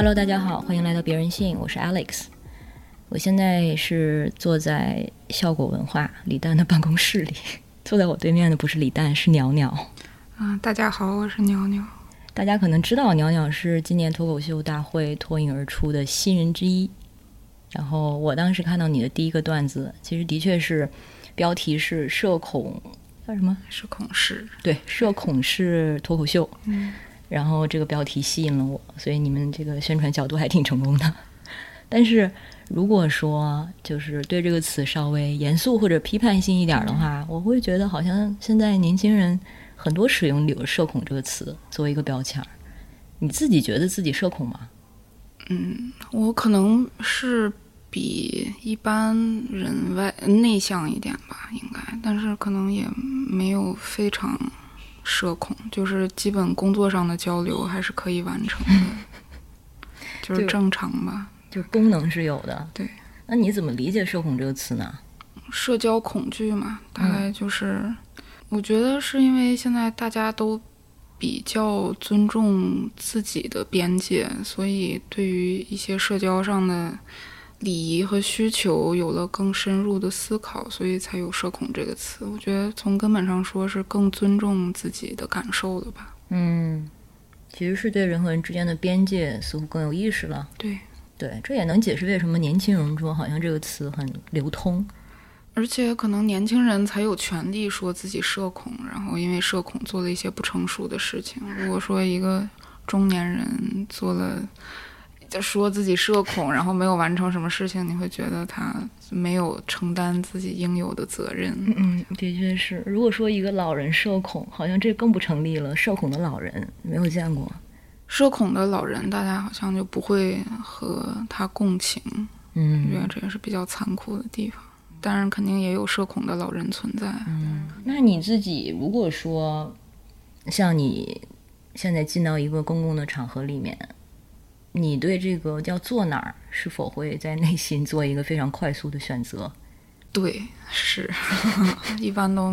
Hello，大家好，欢迎来到别人信，我是 Alex。我现在是坐在效果文化李诞的办公室里，坐在我对面的不是李诞，是鸟鸟。啊，大家好，我是鸟鸟。大家可能知道，鸟鸟是今年脱口秀大会脱颖而出的新人之一。然后我当时看到你的第一个段子，其实的确是标题是“社恐”，叫什么？社恐是。对，社恐是脱口秀。嗯。然后这个标题吸引了我，所以你们这个宣传角度还挺成功的。但是如果说就是对这个词稍微严肃或者批判性一点的话，我会觉得好像现在年轻人很多使用“有社恐”这个词作为一个标签儿。你自己觉得自己社恐吗？嗯，我可能是比一般人外内向一点吧，应该，但是可能也没有非常。社恐就是基本工作上的交流还是可以完成的，就是正常吧，就功能是有的。对，那你怎么理解“社恐”这个词呢？社交恐惧嘛，大概就是，我觉得是因为现在大家都比较尊重自己的边界，所以对于一些社交上的。礼仪和需求有了更深入的思考，所以才有“社恐”这个词。我觉得从根本上说是更尊重自己的感受了吧。嗯，其实是对人和人之间的边界似乎更有意识了。对，对，这也能解释为什么年轻人说好像这个词很流通，而且可能年轻人才有权利说自己社恐，然后因为社恐做了一些不成熟的事情。如果说一个中年人做了。就说自己社恐，然后没有完成什么事情，你会觉得他没有承担自己应有的责任。嗯，的确是。如果说一个老人社恐，好像这更不成立了。社恐的老人没有见过，社恐的老人，大家好像就不会和他共情。嗯，我觉得这也是比较残酷的地方。当然，肯定也有社恐的老人存在。嗯，那你自己如果说，像你现在进到一个公共的场合里面。你对这个叫坐哪儿，是否会在内心做一个非常快速的选择？对，是，一般都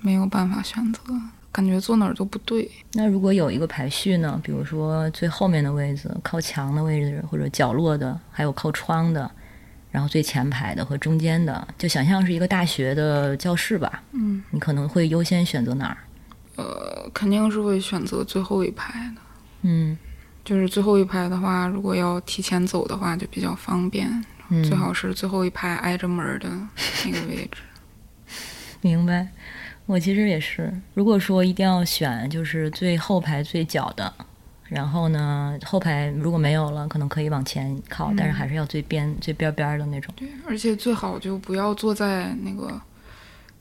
没有办法选择，感觉坐哪儿都不对。那如果有一个排序呢？比如说最后面的位置、靠墙的位置，或者角落的，还有靠窗的，然后最前排的和中间的，就想象是一个大学的教室吧。嗯，你可能会优先选择哪儿？呃，肯定是会选择最后一排的。嗯。就是最后一排的话，如果要提前走的话，就比较方便。最好是最后一排挨着门的那个位置。明白。我其实也是，如果说一定要选，就是最后排最角的。然后呢，后排如果没有了，可能可以往前靠，但是还是要最边最边边的那种。对，而且最好就不要坐在那个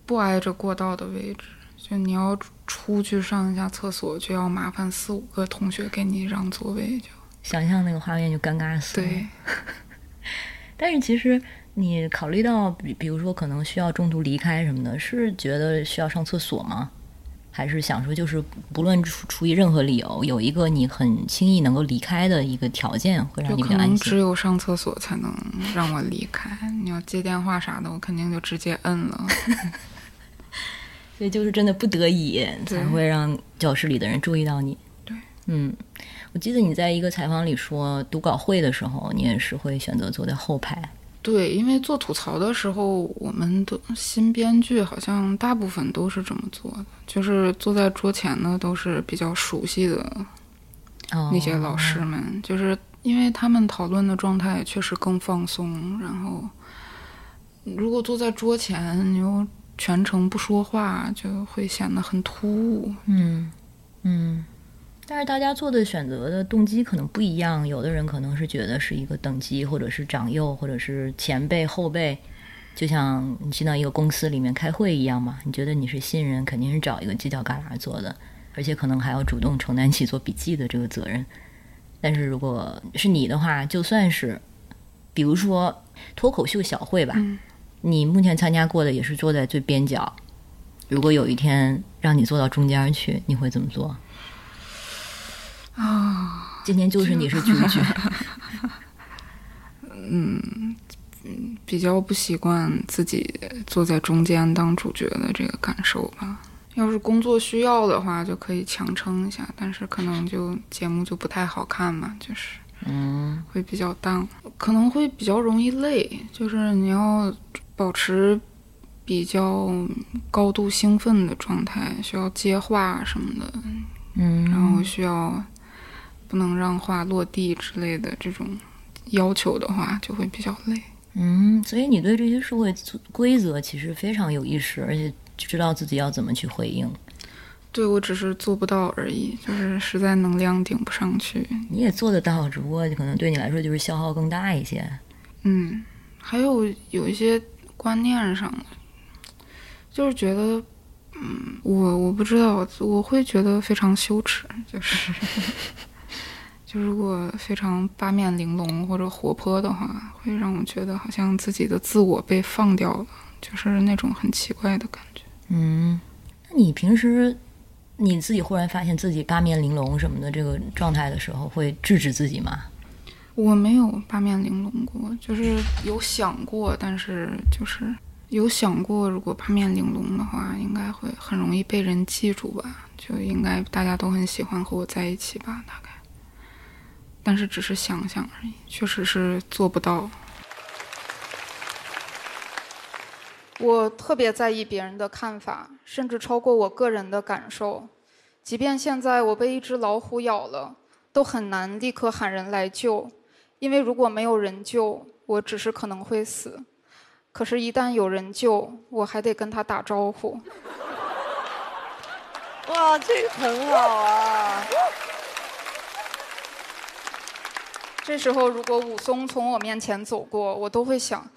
不挨着过道的位置。就你要出去上一下厕所，就要麻烦四五个同学给你让座位，就想象那个画面就尴尬死了。对，但是其实你考虑到，比比如说可能需要中途离开什么的，是觉得需要上厕所吗？还是想说就是不论出出于任何理由，有一个你很轻易能够离开的一个条件，会让你比较安心。只有上厕所才能让我离开。你要接电话啥的，我肯定就直接摁了。所以就是真的不得已才会让教室里的人注意到你。对，嗯，我记得你在一个采访里说，读稿会的时候，你也是会选择坐在后排。对，因为做吐槽的时候，我们的新编剧好像大部分都是这么做的，就是坐在桌前的都是比较熟悉的那些老师们，就是因为他们讨论的状态确实更放松。然后，如果坐在桌前，你又。全程不说话就会显得很突兀。嗯嗯，但是大家做的选择的动机可能不一样。有的人可能是觉得是一个等级，或者是长幼，或者是前辈后辈。就像你进到一个公司里面开会一样嘛，你觉得你是新人，肯定是找一个犄角旮旯做的，而且可能还要主动承担起做笔记的这个责任。但是如果是你的话，就算是比如说脱口秀小会吧。你目前参加过的也是坐在最边角，如果有一天让你坐到中间去，你会怎么做？啊，今天就是你是主角。嗯，比较不习惯自己坐在中间当主角的这个感受吧。要是工作需要的话，就可以强撑一下，但是可能就节目就不太好看嘛，就是。嗯，会比较淡，可能会比较容易累，就是你要保持比较高度兴奋的状态，需要接话什么的，嗯，然后需要不能让话落地之类的这种要求的话，就会比较累。嗯，所以你对这些社会规则其实非常有意识，而且知道自己要怎么去回应。对我只是做不到而已，就是实在能量顶不上去。你也做得到，只不过可能对你来说就是消耗更大一些。嗯，还有有一些观念上的，就是觉得，嗯，我我不知道，我会觉得非常羞耻，就是，就如果非常八面玲珑或者活泼的话，会让我觉得好像自己的自我被放掉了，就是那种很奇怪的感觉。嗯，那你平时？你自己忽然发现自己八面玲珑什么的这个状态的时候，会制止自己吗？我没有八面玲珑过，就是有想过，但是就是有想过，如果八面玲珑的话，应该会很容易被人记住吧？就应该大家都很喜欢和我在一起吧？大概，但是只是想想而已，确实是做不到。我特别在意别人的看法，甚至超过我个人的感受。即便现在我被一只老虎咬了，都很难立刻喊人来救，因为如果没有人救，我只是可能会死。可是，一旦有人救，我还得跟他打招呼。哇，这个很好啊！这时候，如果武松从我面前走过，我都会想。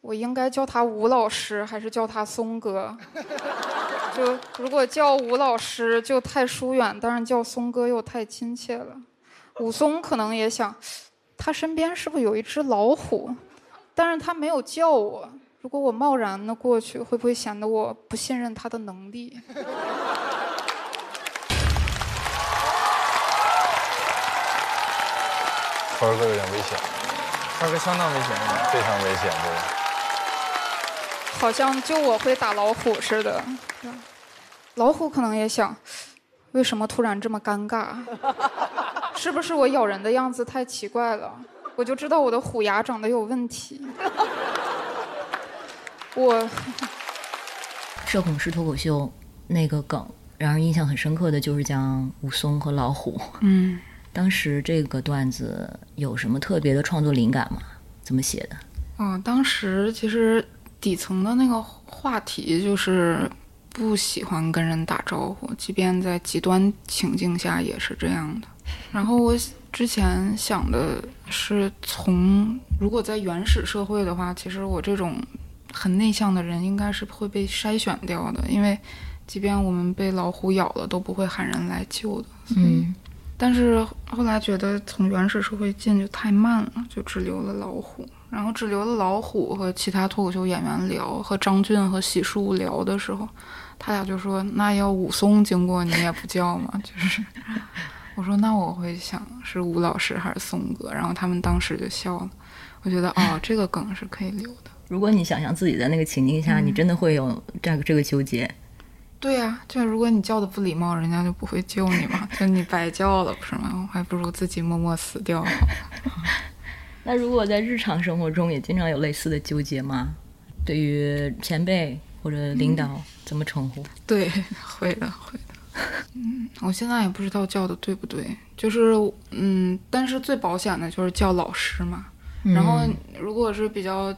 我应该叫他吴老师，还是叫他松哥？就如果叫吴老师就太疏远，当然叫松哥又太亲切了。武松可能也想，他身边是不是有一只老虎？但是他没有叫我。如果我贸然的过去，会不会显得我不信任他的能力？花哥有点危险，花哥相当危险，非常危险，对。好像就我会打老虎似的，老虎可能也想，为什么突然这么尴尬？是不是我咬人的样子太奇怪了？我就知道我的虎牙长得有问题。我 社恐式脱口秀那个梗，让人印象很深刻的就是讲武松和老虎。嗯，当时这个段子有什么特别的创作灵感吗？怎么写的？嗯，当时其实。底层的那个话题就是不喜欢跟人打招呼，即便在极端情境下也是这样的。然后我之前想的是，从如果在原始社会的话，其实我这种很内向的人应该是会被筛选掉的，因为即便我们被老虎咬了，都不会喊人来救的。嗯。但是后来觉得从原始社会进就太慢了，就只留了老虎。然后只留了老虎和其他脱口秀演员聊，和张俊和喜树聊的时候，他俩就说：“那要武松经过你也不叫吗？” 就是我说：“那我会想是吴老师还是松哥。”然后他们当时就笑了。我觉得哦，这个梗是可以留的。如果你想象自己在那个情境下，你真的会有这个这个纠结。对呀，就如果你叫的不礼貌，人家就不会救你嘛，就你白叫了，不是吗？还不如自己默默死掉。那如果在日常生活中也经常有类似的纠结吗？对于前辈或者领导怎么称呼？对，会的，会的。嗯，我现在也不知道叫的对不对，就是嗯，但是最保险的就是叫老师嘛。然后如果是比较，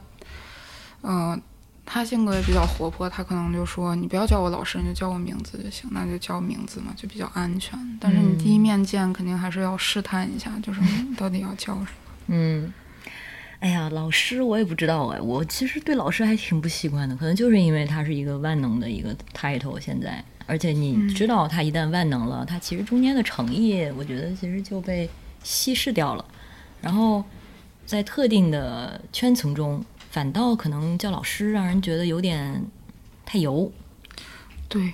嗯，他性格也比较活泼，他可能就说你不要叫我老师，你就叫我名字就行，那就叫名字嘛，就比较安全。但是你第一面见肯定还是要试探一下，就是到底要叫什么。嗯，哎呀，老师我也不知道哎，我其实对老师还挺不习惯的，可能就是因为他是一个万能的一个 title，现在，而且你知道他一旦万能了，他其实中间的诚意，我觉得其实就被稀释掉了。然后在特定的圈层中，反倒可能叫老师让人觉得有点太油。对，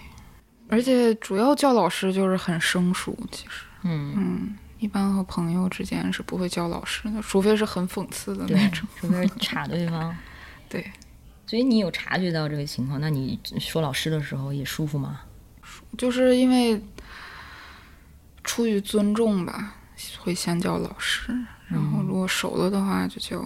而且主要叫老师就是很生疏，其实，嗯嗯。一般和朋友之间是不会叫老师的，除非是很讽刺的那种，除非插对方。对，所以你有察觉到这个情况，那你说老师的时候也舒服吗？就是因为出于尊重吧，会先叫老师，然后如果熟了的话就叫，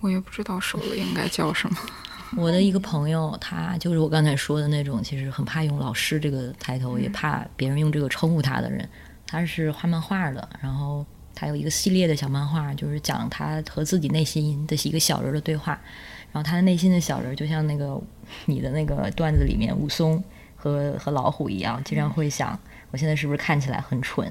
我也不知道熟了应该叫什么。我的一个朋友，他就是我刚才说的那种，其实很怕用老师这个抬头，也怕别人用这个称呼他的人。他是画漫画的，然后他有一个系列的小漫画，就是讲他和自己内心的一个小人的对话。然后他的内心的小人就像那个你的那个段子里面武松和和老虎一样，经常会想：我现在是不是看起来很蠢？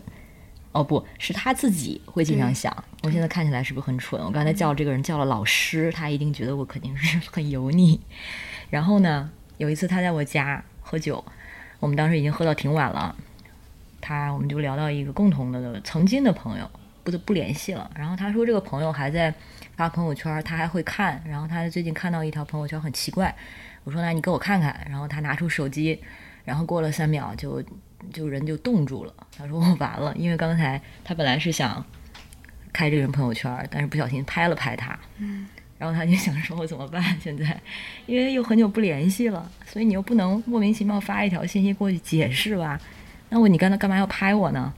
哦，不是他自己会经常想：我现在看起来是不是很蠢？我刚才叫这个人叫了老师，他一定觉得我肯定是 很油腻。然后呢，有一次他在我家喝酒，我们当时已经喝到挺晚了，他我们就聊到一个共同的曾经的朋友，不不联系了。然后他说这个朋友还在。发朋友圈，他还会看。然后他最近看到一条朋友圈很奇怪，我说：“那你给我看看。”然后他拿出手机，然后过了三秒，就就人就冻住了。他说：“我完了，因为刚才他本来是想开这个人朋友圈，但是不小心拍了拍他。嗯，然后他就想说：我怎么办？现在因为又很久不联系了，所以你又不能莫名其妙发一条信息过去解释吧？那我你刚才干嘛要拍我呢？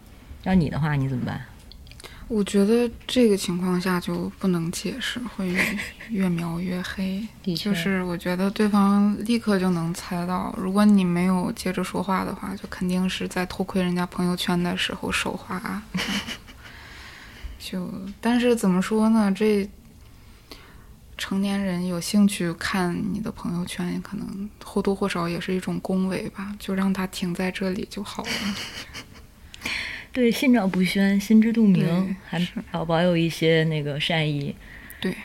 要你的话，你怎么办？”我觉得这个情况下就不能解释，会越描越黑。就是我觉得对方立刻就能猜到，如果你没有接着说话的话，就肯定是在偷窥人家朋友圈的时候手滑。就但是怎么说呢？这成年人有兴趣看你的朋友圈，可能或多或少也是一种恭维吧。就让它停在这里就好了。对，心照不宣，心知肚明，还保保有一些那个善意。对，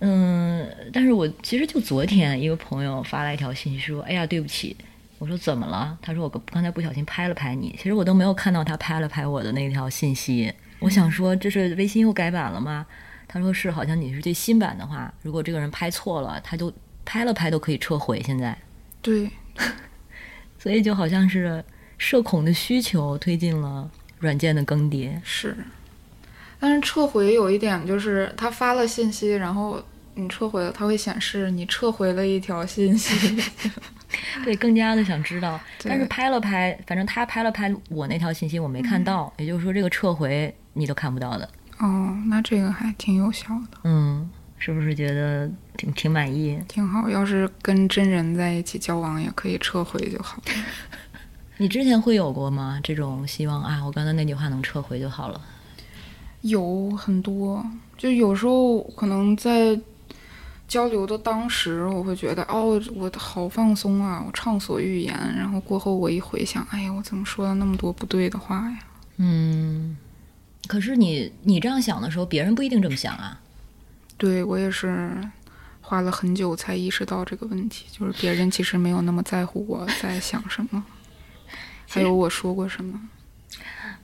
嗯，但是我其实就昨天一个朋友发来一条信息说：“哎呀，对不起。”我说：“怎么了？”他说：“我刚才不小心拍了拍你。”其实我都没有看到他拍了拍我的那条信息。我想说，这是微信又改版了吗？他说是，好像你是最新版的话，如果这个人拍错了，他就拍了拍都可以撤回。现在，对，所以就好像是社恐的需求推进了。软件的更迭是，但是撤回有一点就是，他发了信息，然后你撤回了，他会显示你撤回了一条信息。对，更加的想知道。但是拍了拍，反正他拍了拍我那条信息，我没看到。也就是说，这个撤回你都看不到的。哦，那这个还挺有效的。嗯，是不是觉得挺挺满意？挺好。要是跟真人在一起交往，也可以撤回就好。你之前会有过吗？这种希望啊，我刚才那句话能撤回就好了。有很多，就有时候可能在交流的当时，我会觉得哦，我好放松啊，我畅所欲言。然后过后我一回想，哎呀，我怎么说了那么多不对的话呀？嗯，可是你你这样想的时候，别人不一定这么想啊。对我也是花了很久才意识到这个问题，就是别人其实没有那么在乎我在想什么。还有我说过什么？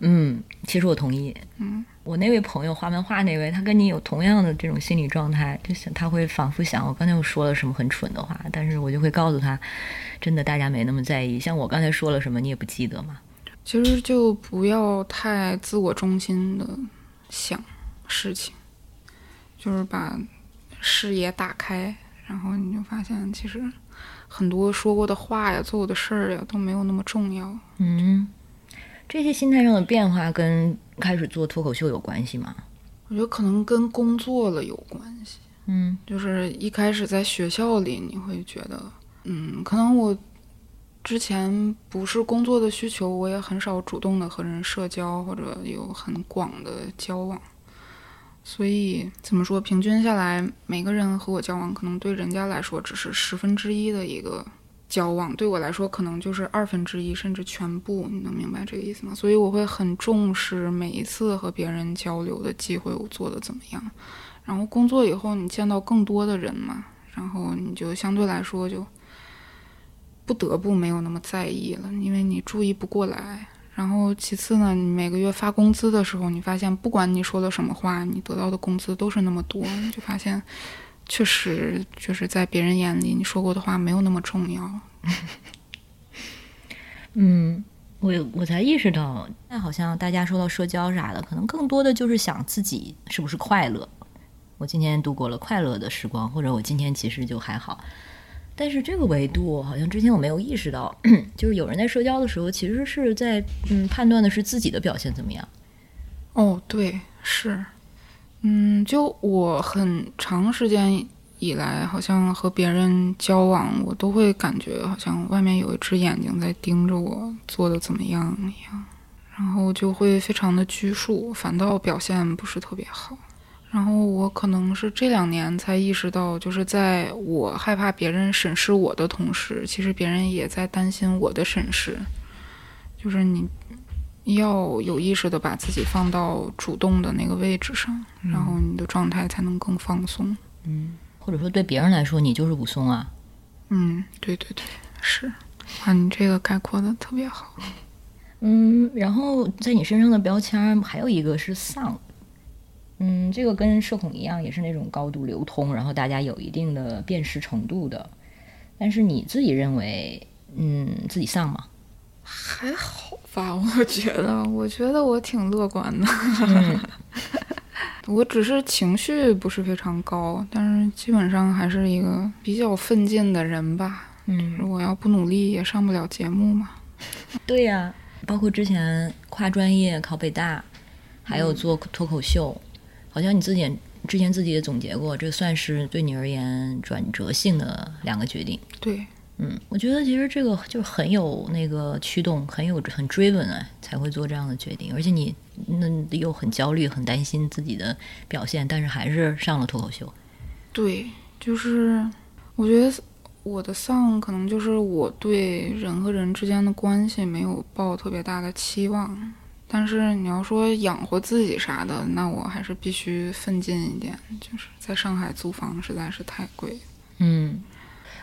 嗯，其实我同意。嗯，我那位朋友画漫画那位，他跟你有同样的这种心理状态，就想他会反复想，我刚才又说了什么很蠢的话，但是我就会告诉他，真的大家没那么在意。像我刚才说了什么，你也不记得吗？其实就不要太自我中心的想事情，就是把视野打开，然后你就发现其实。很多说过的话呀，做过的事儿呀，都没有那么重要。嗯，这些心态上的变化跟开始做脱口秀有关系吗？我觉得可能跟工作了有关系。嗯，就是一开始在学校里，你会觉得，嗯，可能我之前不是工作的需求，我也很少主动的和人社交或者有很广的交往。所以怎么说？平均下来，每个人和我交往，可能对人家来说只是十分之一的一个交往，对我来说可能就是二分之一，甚至全部。你能明白这个意思吗？所以我会很重视每一次和别人交流的机会，我做的怎么样。然后工作以后，你见到更多的人嘛，然后你就相对来说就不得不没有那么在意了，因为你注意不过来。然后其次呢，你每个月发工资的时候，你发现不管你说了什么话，你得到的工资都是那么多，你就发现，确实就是在别人眼里，你说过的话没有那么重要。嗯，我我才意识到，那好像大家说到社交啥的，可能更多的就是想自己是不是快乐。我今天度过了快乐的时光，或者我今天其实就还好。但是这个维度好像之前我没有意识到，就是有人在社交的时候，其实是在嗯判断的是自己的表现怎么样。哦，对，是，嗯，就我很长时间以来，好像和别人交往，我都会感觉好像外面有一只眼睛在盯着我做的怎么样一样，然后就会非常的拘束，反倒表现不是特别好。然后我可能是这两年才意识到，就是在我害怕别人审视我的同时，其实别人也在担心我的审视。就是你要有意识的把自己放到主动的那个位置上，然后你的状态才能更放松。嗯，或者说对别人来说，你就是武松啊。嗯，对对对，是。啊，你这个概括的特别好。嗯，然后在你身上的标签还有一个是丧。嗯，这个跟社恐一样，也是那种高度流通，然后大家有一定的辨识程度的。但是你自己认为，嗯，自己丧吗？还好吧，我觉得，我觉得我挺乐观的。我只是情绪不是非常高，但是基本上还是一个比较奋进的人吧。嗯，如果要不努力，也上不了节目嘛。对呀，包括之前跨专业考北大，还有做脱口秀。好像你自己之前自己也总结过，这算是对你而言转折性的两个决定。对，嗯，我觉得其实这个就很有那个驱动，很有很追稳啊，才会做这样的决定。而且你那又很焦虑，很担心自己的表现，但是还是上了脱口秀。对，就是我觉得我的丧可能就是我对人和人之间的关系没有抱特别大的期望。但是你要说养活自己啥的，那我还是必须奋进一点。就是在上海租房实在是太贵。嗯，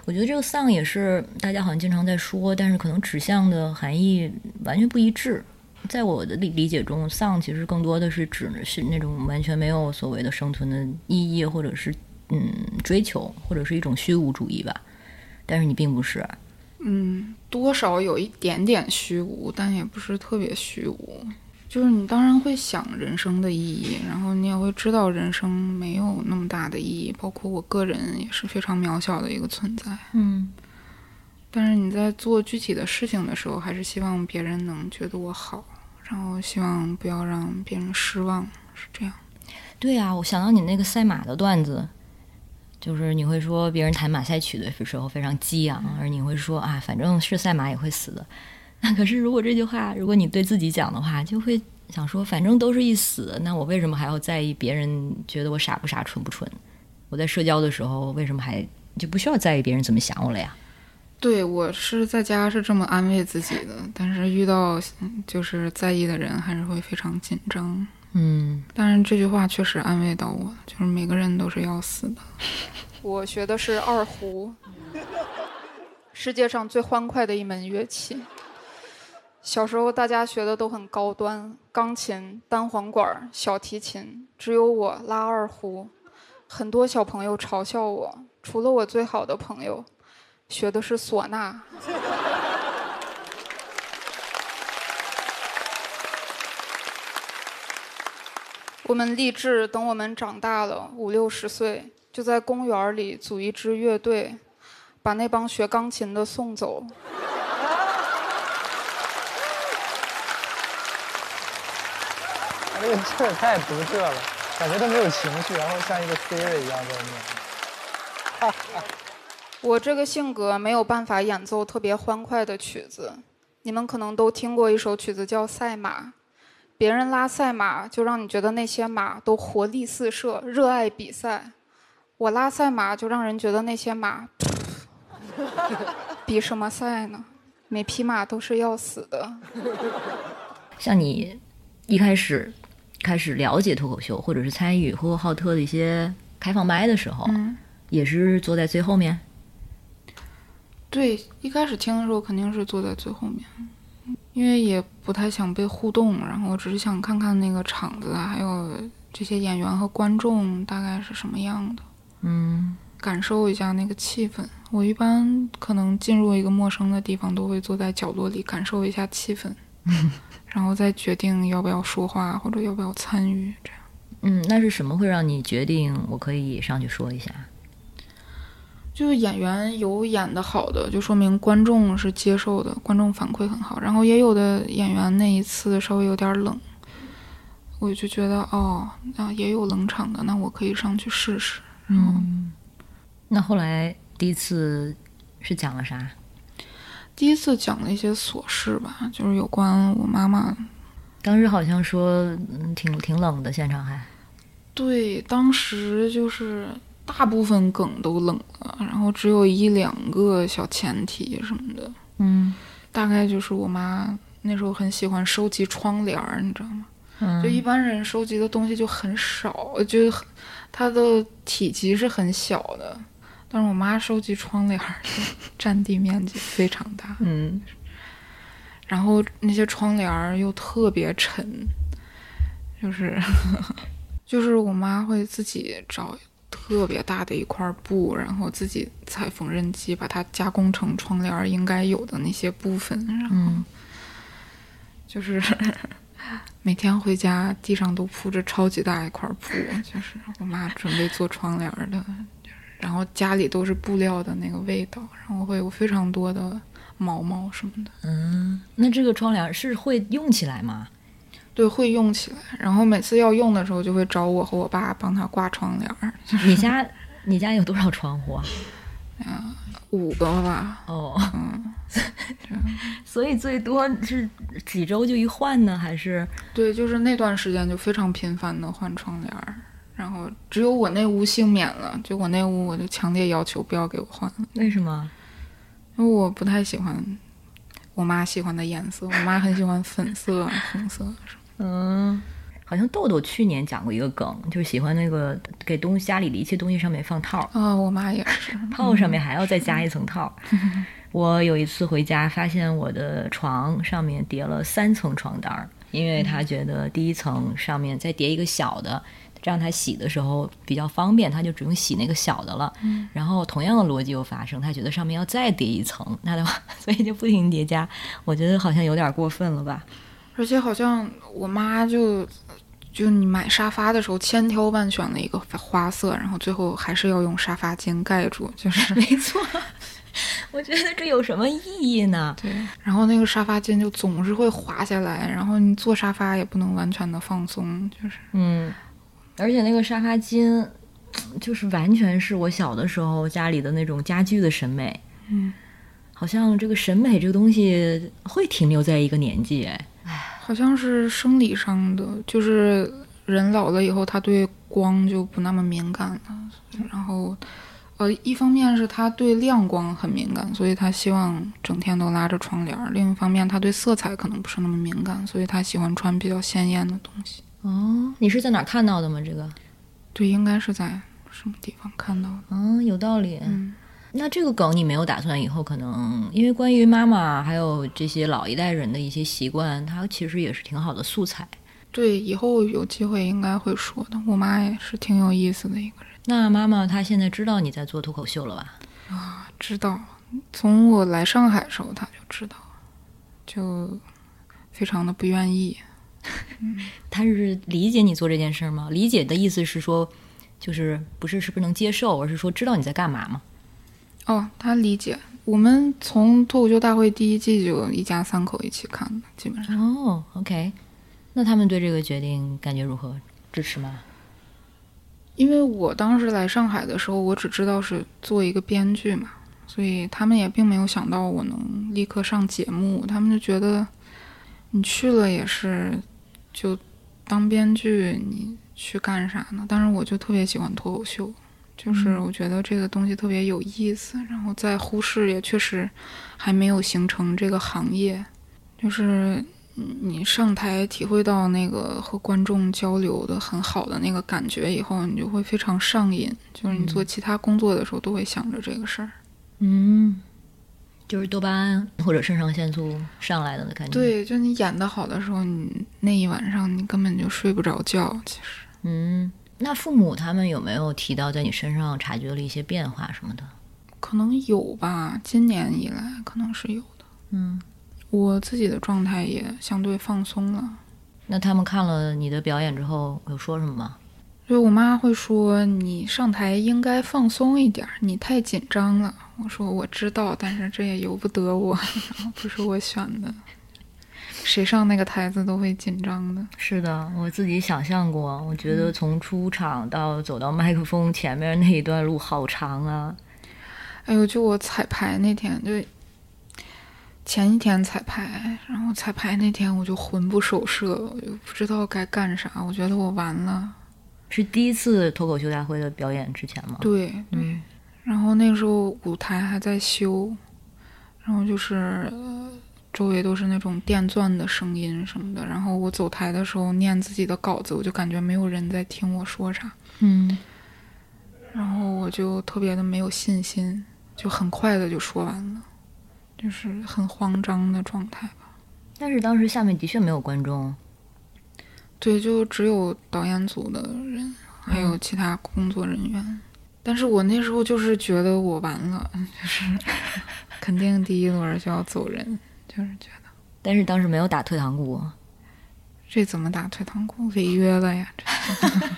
我觉得这个丧也是大家好像经常在说，但是可能指向的含义完全不一致。在我的理理解中，丧其实更多的是指是那种完全没有所谓的生存的意义，或者是嗯追求，或者是一种虚无主义吧。但是你并不是。嗯，多少有一点点虚无，但也不是特别虚无。就是你当然会想人生的意义，然后你也会知道人生没有那么大的意义，包括我个人也是非常渺小的一个存在。嗯，但是你在做具体的事情的时候，还是希望别人能觉得我好，然后希望不要让别人失望，是这样。对呀，我想到你那个赛马的段子。就是你会说别人弹马赛曲的时候非常激昂，而你会说啊，反正是赛马也会死的。那可是如果这句话，如果你对自己讲的话，就会想说，反正都是一死，那我为什么还要在意别人觉得我傻不傻、蠢不蠢？我在社交的时候，为什么还就不需要在意别人怎么想我了呀？对我是在家是这么安慰自己的，但是遇到就是在意的人，还是会非常紧张。嗯，但是这句话确实安慰到我，就是每个人都是要死的。我学的是二胡，世界上最欢快的一门乐器。小时候大家学的都很高端，钢琴、单簧管、小提琴，只有我拉二胡。很多小朋友嘲笑我，除了我最好的朋友，学的是唢呐。我们立志，等我们长大了，五六十岁，就在公园里组一支乐队，把那帮学钢琴的送走。他 这个劲儿太独特了，感觉都没有情绪，然后像一个 Siri 一样在念。我这个性格没有办法演奏特别欢快的曲子，你们可能都听过一首曲子叫《赛马》。别人拉赛马，就让你觉得那些马都活力四射、热爱比赛；我拉赛马，就让人觉得那些马比什么赛呢？每匹马都是要死的。像你一开始开始了解脱口秀，或者是参与呼和浩特的一些开放麦的时候，也是坐在最后面。对，一开始听的时候肯定是坐在最后面。因为也不太想被互动，然后只是想看看那个场子，还有这些演员和观众大概是什么样的，嗯，感受一下那个气氛。我一般可能进入一个陌生的地方，都会坐在角落里感受一下气氛，然后再决定要不要说话或者要不要参与。这样，嗯，那是什么会让你决定我可以上去说一下？就是演员有演的好的，就说明观众是接受的，观众反馈很好。然后也有的演员那一次稍微有点冷，我就觉得哦，那也有冷场的，那我可以上去试试。嗯，那后来第一次是讲了啥？第一次讲了一些琐事吧，就是有关我妈妈。当时好像说，嗯，挺挺冷的，现场还。对，当时就是大部分梗都冷了，然后只有一两个小前提什么的。嗯，大概就是我妈那时候很喜欢收集窗帘儿，你知道吗？嗯，就一般人收集的东西就很少，就它的体积是很小的。但是我妈收集窗帘儿，占地面积非常大。嗯，然后那些窗帘儿又特别沉，就是 就是我妈会自己找特别大的一块布，然后自己踩缝纫机把它加工成窗帘应该有的那些部分，然后就是 每天回家地上都铺着超级大一块布，就是我妈准备做窗帘的。然后家里都是布料的那个味道，然后会有非常多的毛毛什么的。嗯，那这个窗帘是会用起来吗？对，会用起来。然后每次要用的时候，就会找我和我爸帮他挂窗帘。你家你家有多少窗户啊？嗯，五个吧。哦，嗯，所以最多是几周就一换呢，还是？对，就是那段时间就非常频繁的换窗帘。然后只有我那屋幸免了，就我那屋，我就强烈要求不要给我换了。为什么？因为我不太喜欢我妈喜欢的颜色，我妈很喜欢粉色、红色。嗯，好像豆豆去年讲过一个梗，就是喜欢那个给东西家里的一切东西上面放套。啊，我妈也是，套上面还要再加一层套。我有一次回家，发现我的床上面叠了三层床单儿，因为他觉得第一层上面再叠一个小的。这样他洗的时候比较方便，他就只用洗那个小的了。嗯，然后同样的逻辑又发生，他觉得上面要再叠一层，那的话，所以就不停叠加。我觉得好像有点过分了吧？而且好像我妈就就你买沙发的时候千挑万选了一个花色，然后最后还是要用沙发巾盖住，就是没错。我觉得这有什么意义呢？对，然后那个沙发巾就总是会滑下来，然后你坐沙发也不能完全的放松，就是嗯。而且那个沙发巾，就是完全是我小的时候家里的那种家具的审美。嗯，好像这个审美这个东西会停留在一个年纪，哎，好像是生理上的，就是人老了以后，他对光就不那么敏感了。然后，呃，一方面是他对亮光很敏感，所以他希望整天都拉着窗帘；另一方面，他对色彩可能不是那么敏感，所以他喜欢穿比较鲜艳的东西。哦，你是在哪看到的吗？这个，对，应该是在什么地方看到的。嗯，有道理。嗯，那这个梗你没有打算以后可能，因为关于妈妈还有这些老一代人的一些习惯，它其实也是挺好的素材。对，以后有机会应该会说的。我妈也是挺有意思的一个人。那妈妈她现在知道你在做脱口秀了吧？啊，知道。从我来上海的时候，她就知道，就非常的不愿意。他是理解你做这件事吗？理解的意思是说，就是不是是不是能接受，而是说知道你在干嘛吗？哦，他理解。我们从脱口秀大会第一季就一家三口一起看的，基本上。哦，OK。那他们对这个决定感觉如何？支持吗？因为我当时来上海的时候，我只知道是做一个编剧嘛，所以他们也并没有想到我能立刻上节目。他们就觉得你去了也是。就当编剧，你去干啥呢？但是我就特别喜欢脱口秀，就是我觉得这个东西特别有意思。然后在呼市也确实还没有形成这个行业，就是你上台体会到那个和观众交流的很好的那个感觉以后，你就会非常上瘾。就是你做其他工作的时候都会想着这个事儿。嗯。就是多巴胺或者肾上腺素上来的感觉。对，就你演的好的时候，你那一晚上你根本就睡不着觉。其实，嗯，那父母他们有没有提到在你身上察觉了一些变化什么的？可能有吧，今年以来可能是有的。嗯，我自己的状态也相对放松了。那他们看了你的表演之后有说什么吗？就我妈会说你上台应该放松一点，你太紧张了。我说我知道，但是这也由不得我，不是我选的。谁上那个台子都会紧张的。是的，我自己想象过，我觉得从出场到走到麦克风前面那一段路好长啊。哎呦，就我彩排那天，就前一天彩排，然后彩排那天我就魂不守舍，我就不知道该干啥，我觉得我完了。是第一次脱口秀大会的表演之前吗？对对。然后那个时候舞台还在修，然后就是周围都是那种电钻的声音什么的。然后我走台的时候念自己的稿子，我就感觉没有人在听我说啥。嗯。然后我就特别的没有信心，就很快的就说完了，就是很慌张的状态吧。但是当时下面的确没有观众。对，就只有导演组的人，还有其他工作人员。但是我那时候就是觉得我完了，就是 肯定第一轮就要走人，就是觉得。但是当时没有打退堂鼓，这怎么打退堂鼓？违约了呀！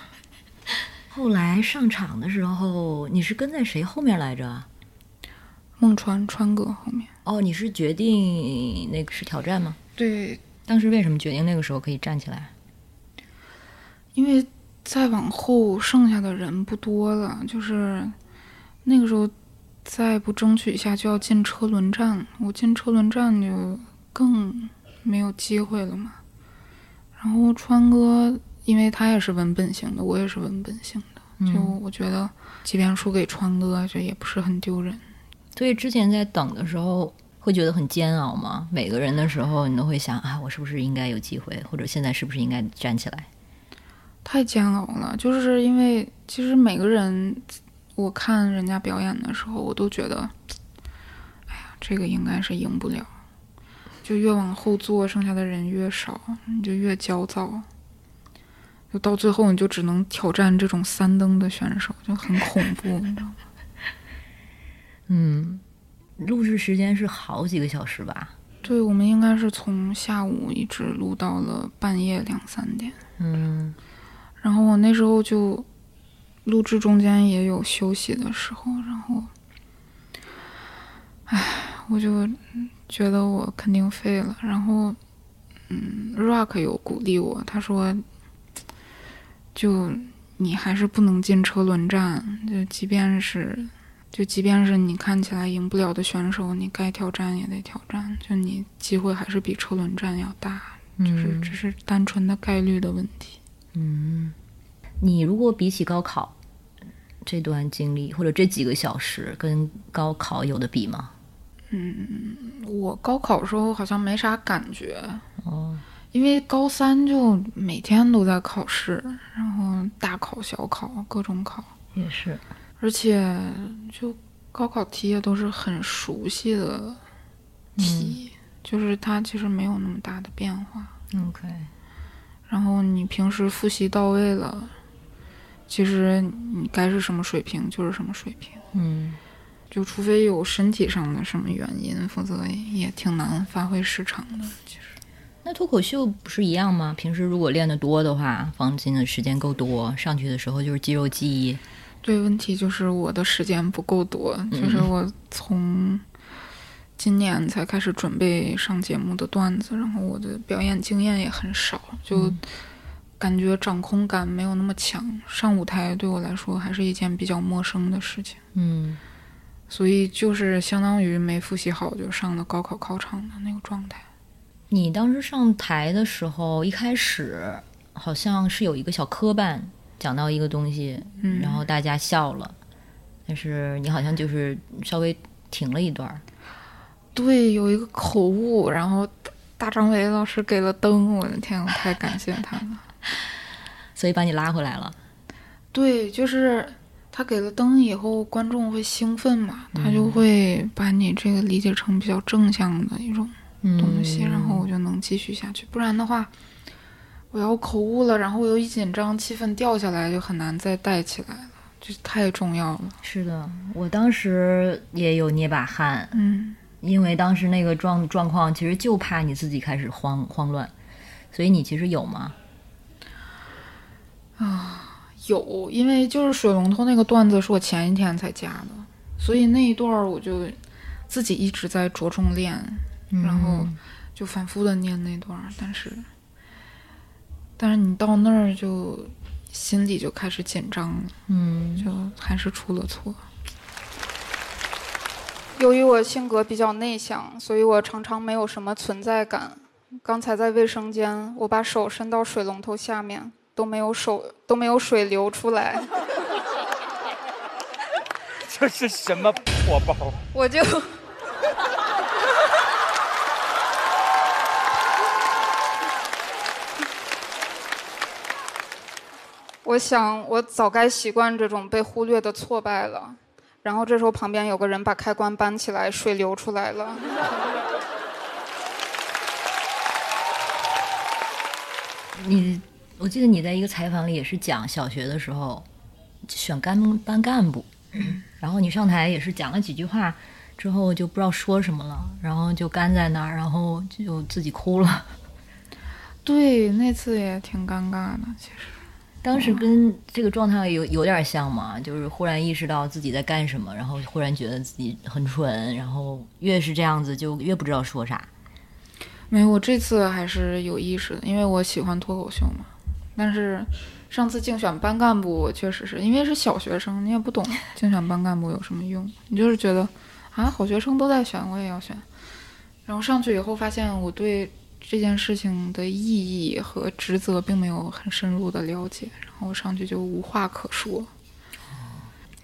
后来上场的时候，你是跟在谁后面来着？孟川川哥后面。哦，你是决定那个是挑战吗？对。当时为什么决定那个时候可以站起来？因为。再往后剩下的人不多了，就是那个时候再不争取一下就要进车轮战，我进车轮战就更没有机会了嘛。然后川哥，因为他也是文本型的，我也是文本型的，就我觉得即便输给川哥，这也不是很丢人。所以之前在等的时候会觉得很煎熬吗？每个人的时候你都会想啊，我是不是应该有机会，或者现在是不是应该站起来？太煎熬了，就是因为其实每个人，我看人家表演的时候，我都觉得，哎呀，这个应该是赢不了。就越往后坐，剩下的人越少，你就越焦躁。就到最后，你就只能挑战这种三登的选手，就很恐怖，你知道吗？嗯，录制时间是好几个小时吧？对，我们应该是从下午一直录到了半夜两三点。嗯。然后我那时候就录制中间也有休息的时候，然后，唉，我就觉得我肯定废了。然后，嗯，Rock 有鼓励我，他说：“就你还是不能进车轮战，就即便是，就即便是你看起来赢不了的选手，你该挑战也得挑战。就你机会还是比车轮战要大，就是只是单纯的概率的问题。”嗯，你如果比起高考这段经历，或者这几个小时，跟高考有的比吗？嗯，我高考时候好像没啥感觉哦，因为高三就每天都在考试，然后大考小考各种考也是，而且就高考题也都是很熟悉的题，就是它其实没有那么大的变化。OK。然后你平时复习到位了，其实你该是什么水平就是什么水平。嗯，就除非有身体上的什么原因，否则也挺难发挥失常的。其实，那脱口秀不是一样吗？平时如果练得多的话，放心的时间够多，上去的时候就是肌肉记忆。对，问题就是我的时间不够多，就是我从。今年才开始准备上节目的段子，然后我的表演经验也很少，就感觉掌控感没有那么强。上舞台对我来说还是一件比较陌生的事情。嗯，所以就是相当于没复习好就上了高考考场的那个状态。你当时上台的时候，一开始好像是有一个小磕绊，讲到一个东西，然后大家笑了，但是你好像就是稍微停了一段。对，有一个口误，然后大张伟老师给了灯，我的天，我太感谢他了，所以把你拉回来了。对，就是他给了灯以后，观众会兴奋嘛，他就会把你这个理解成比较正向的一种东西，然后我就能继续下去。不然的话，我要口误了，然后我又一紧张，气氛掉下来，就很难再带起来了，就太重要了。是的，我当时也有捏把汗，嗯。因为当时那个状状况，其实就怕你自己开始慌慌乱，所以你其实有吗？啊，有，因为就是水龙头那个段子是我前一天才加的，所以那一段我就自己一直在着重练，然后就反复的念那段，但是，但是你到那儿就心里就开始紧张了，嗯，就还是出了错。由于我性格比较内向，所以我常常没有什么存在感。刚才在卫生间，我把手伸到水龙头下面，都没有手都没有水流出来。这是什么破包？我就。我想，我早该习惯这种被忽略的挫败了。然后这时候旁边有个人把开关搬起来，水流出来了。你，我记得你在一个采访里也是讲小学的时候选干班干部，然后你上台也是讲了几句话，之后就不知道说什么了，然后就干在那儿，然后就自己哭了。对，那次也挺尴尬的，其实。当时跟这个状态有有点像嘛，就是忽然意识到自己在干什么，然后忽然觉得自己很蠢，然后越是这样子就越不知道说啥。没有，我这次还是有意识的，因为我喜欢脱口秀嘛。但是上次竞选班干部，我确实是因为是小学生，你也不懂竞选班干部有什么用，你就是觉得啊，好学生都在选，我也要选。然后上去以后发现我对。这件事情的意义和职责并没有很深入的了解，然后上去就无话可说。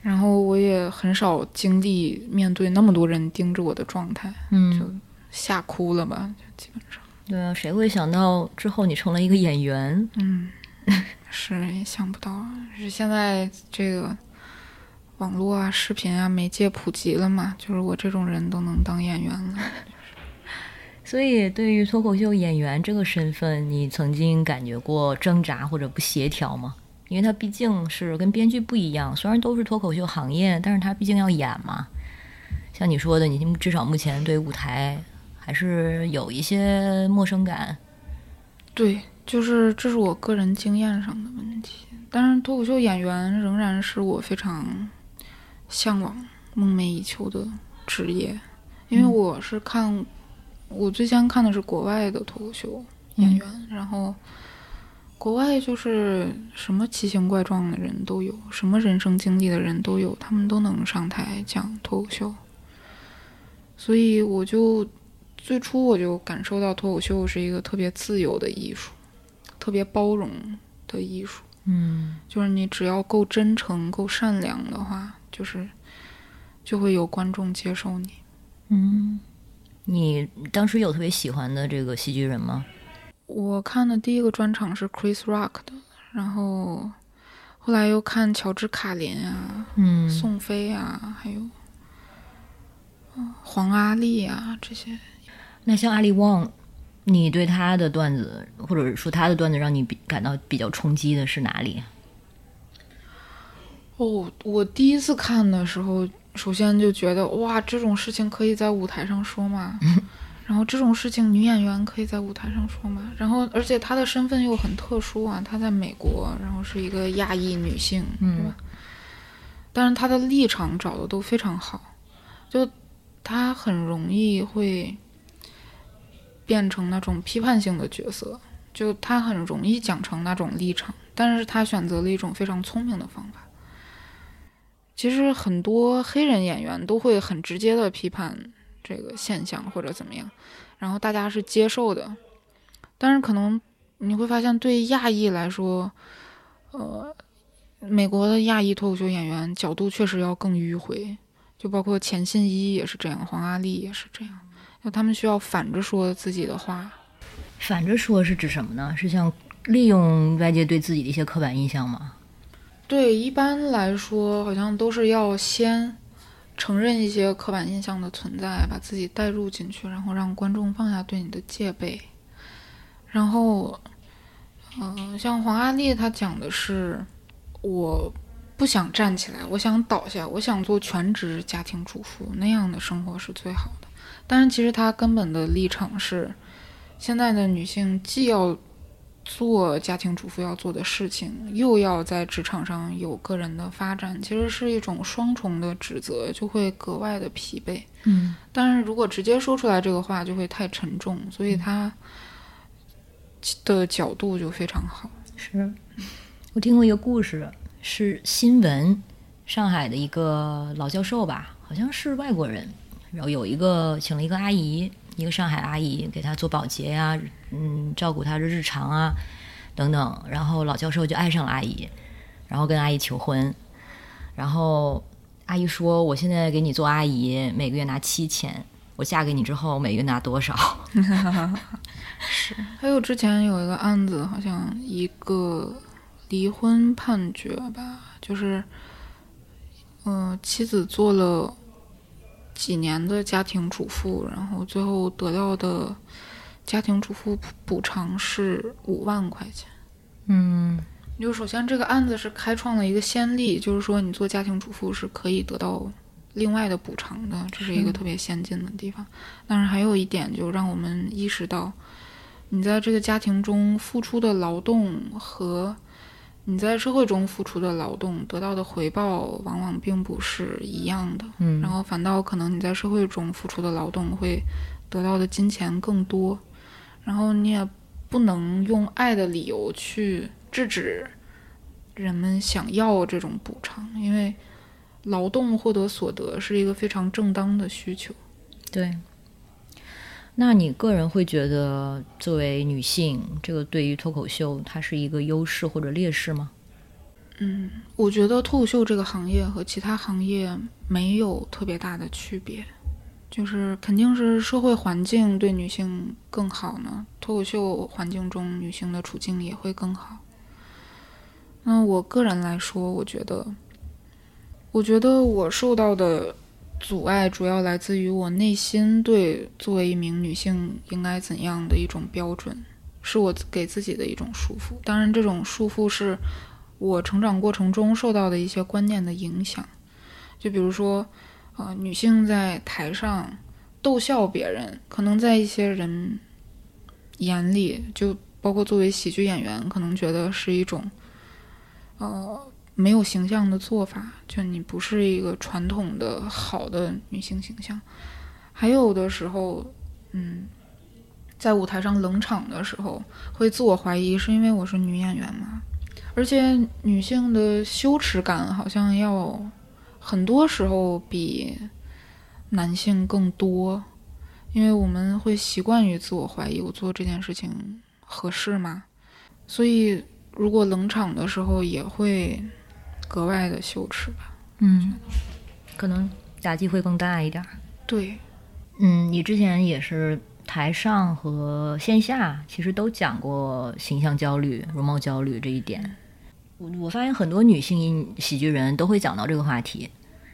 然后我也很少经历面对那么多人盯着我的状态，嗯，就吓哭了吧，就基本上。对啊，谁会想到之后你成了一个演员？嗯，是也想不到，是现在这个网络啊、视频啊媒介普及了嘛，就是我这种人都能当演员了。所以，对于脱口秀演员这个身份，你曾经感觉过挣扎或者不协调吗？因为他毕竟是跟编剧不一样，虽然都是脱口秀行业，但是他毕竟要演嘛。像你说的，你至少目前对舞台还是有一些陌生感。对，就是这是我个人经验上的问题。但是脱口秀演员仍然是我非常向往、梦寐以求的职业，因为我是看。我最先看的是国外的脱口秀演员，然后国外就是什么奇形怪状的人都有，什么人生经历的人都有，他们都能上台讲脱口秀。所以我就最初我就感受到脱口秀是一个特别自由的艺术，特别包容的艺术。嗯，就是你只要够真诚、够善良的话，就是就会有观众接受你。嗯。你当时有特别喜欢的这个喜剧人吗？我看的第一个专场是 Chris Rock 的，然后后来又看乔治卡林啊，嗯，宋飞啊，还有黄阿丽啊这些。那像阿里旺，你对他的段子，或者说他的段子让你比感到比较冲击的是哪里？哦，我第一次看的时候。首先就觉得哇，这种事情可以在舞台上说吗？然后这种事情女演员可以在舞台上说吗？然后而且她的身份又很特殊啊，她在美国，然后是一个亚裔女性，对吧？但是她的立场找的都非常好，就她很容易会变成那种批判性的角色，就她很容易讲成那种立场，但是她选择了一种非常聪明的方法。其实很多黑人演员都会很直接的批判这个现象或者怎么样，然后大家是接受的。但是可能你会发现，对亚裔来说，呃，美国的亚裔脱口秀演员角度确实要更迂回，就包括钱信一也是这样，黄阿丽也是这样，那他们需要反着说自己的话。反着说是指什么呢？是像利用外界对自己的一些刻板印象吗？对，一般来说，好像都是要先承认一些刻板印象的存在，把自己带入进去，然后让观众放下对你的戒备。然后，嗯，像黄阿丽，她讲的是，我不想站起来，我想倒下，我想做全职家庭主妇，那样的生活是最好的。但是，其实她根本的立场是，现在的女性既要做家庭主妇要做的事情，又要在职场上有个人的发展，其实是一种双重的指责，就会格外的疲惫。嗯，但是如果直接说出来这个话，就会太沉重，所以他的角度就非常好。是我听过一个故事，是新闻，上海的一个老教授吧，好像是外国人，然后有一个请了一个阿姨，一个上海阿姨给他做保洁呀、嗯，照顾他的日常啊等等，然后老教授就爱上了阿姨，然后跟阿姨求婚，然后阿姨说：“我现在给你做阿姨，每个月拿七千，我嫁给你之后每月拿多少？” 是还有之前有一个案子，好像一个离婚判决吧，就是，嗯、妻子做了几年的家庭主妇，然后最后得到的家庭主妇补补偿是五万块钱。嗯就首先这个案子是开创了一个先例，就是说你做家庭主妇是可以得到另外的补偿的，这是一个特别先进的地方。但是还有一点，就让我们意识到，你在这个家庭中付出的劳动和你在社会中付出的劳动得到的回报，往往并不是一样的。嗯，然后反倒可能你在社会中付出的劳动会得到的金钱更多，然后你也不能用爱的理由去制止人们想要这种补偿，因为劳动获得所得是一个非常正当的需求。对。那你个人会觉得，作为女性，这个对于脱口秀它是一个优势或者劣势吗？嗯，我觉得脱口秀这个行业和其他行业没有特别大的区别，就是肯定是社会环境对女性更好呢，脱口秀环境中女性的处境也会更好。那我个人来说，我觉得，我觉得我受到的阻碍主要来自于我内心对作为一名女性应该怎样的一种标准，是我给自己的一种束缚。当然，这种束缚是我成长过程中受到的一些观念的影响，就比如说，呃，女性在台上逗笑别人，可能在一些人眼里，就包括作为喜剧演员，可能觉得是一种，呃，没有形象的做法，就你不是一个传统的好的女性形象。还有的时候，嗯，在舞台上冷场的时候，会自我怀疑，是因为我是女演员吗？而且女性的羞耻感好像要很多时候比男性更多，因为我们会习惯于自我怀疑，我做这件事情合适吗？所以如果冷场的时候也会格外的羞耻吧。嗯，可能打击会更大一点儿。对，嗯，你之前也是台上和线下其实都讲过形象焦虑、容貌焦虑这一点。我我发现很多女性喜剧人都会讲到这个话题，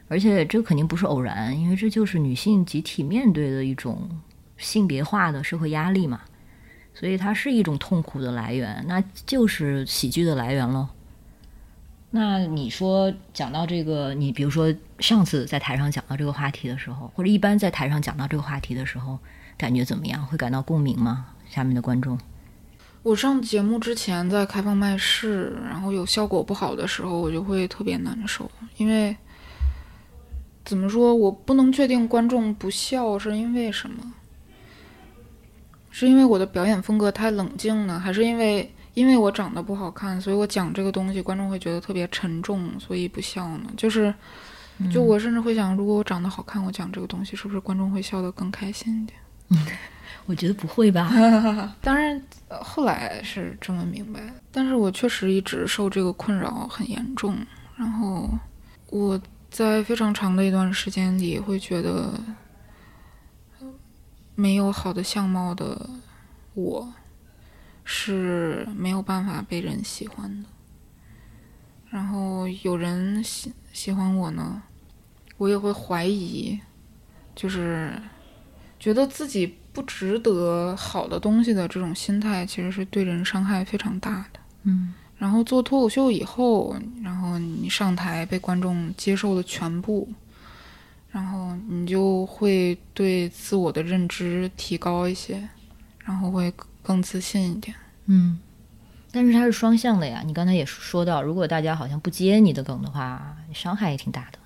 而且这肯定不是偶然，因为这就是女性集体面对的一种性别化的社会压力嘛，所以它是一种痛苦的来源，那就是喜剧的来源喽。那你说讲到这个，你比如说上次在台上讲到这个话题的时候，或者一般在台上讲到这个话题的时候，感觉怎么样？会感到共鸣吗？下面的观众，我上节目之前在开放麦试，然后有效果不好的时候，我就会特别难受，因为怎么说，我不能确定观众不笑是因为什么，是因为我的表演风格太冷静呢，还是因为因为我长得不好看，所以我讲这个东西观众会觉得特别沉重，所以不笑呢？就是，就我甚至会想，如果我长得好看，我讲这个东西是不是观众会笑得更开心一点？我觉得不会吧？当然，呃后来是这么明白，但是我确实一直受这个困扰很严重。然后我在非常长的一段时间里会觉得，呃没有好的相貌的我是没有办法被人喜欢的。然后有人喜喜欢我呢，我也会怀疑，就是觉得自己不值得好的东西的这种心态，其实是对人伤害非常大的。嗯然后做脱口秀以后，然后你上台被观众接受的全部，然后你就会对自我的认知提高一些，然后会更自信一点。嗯但是它是双向的呀。你刚才也说到，如果大家好像不接你的梗的话，伤害也挺大的。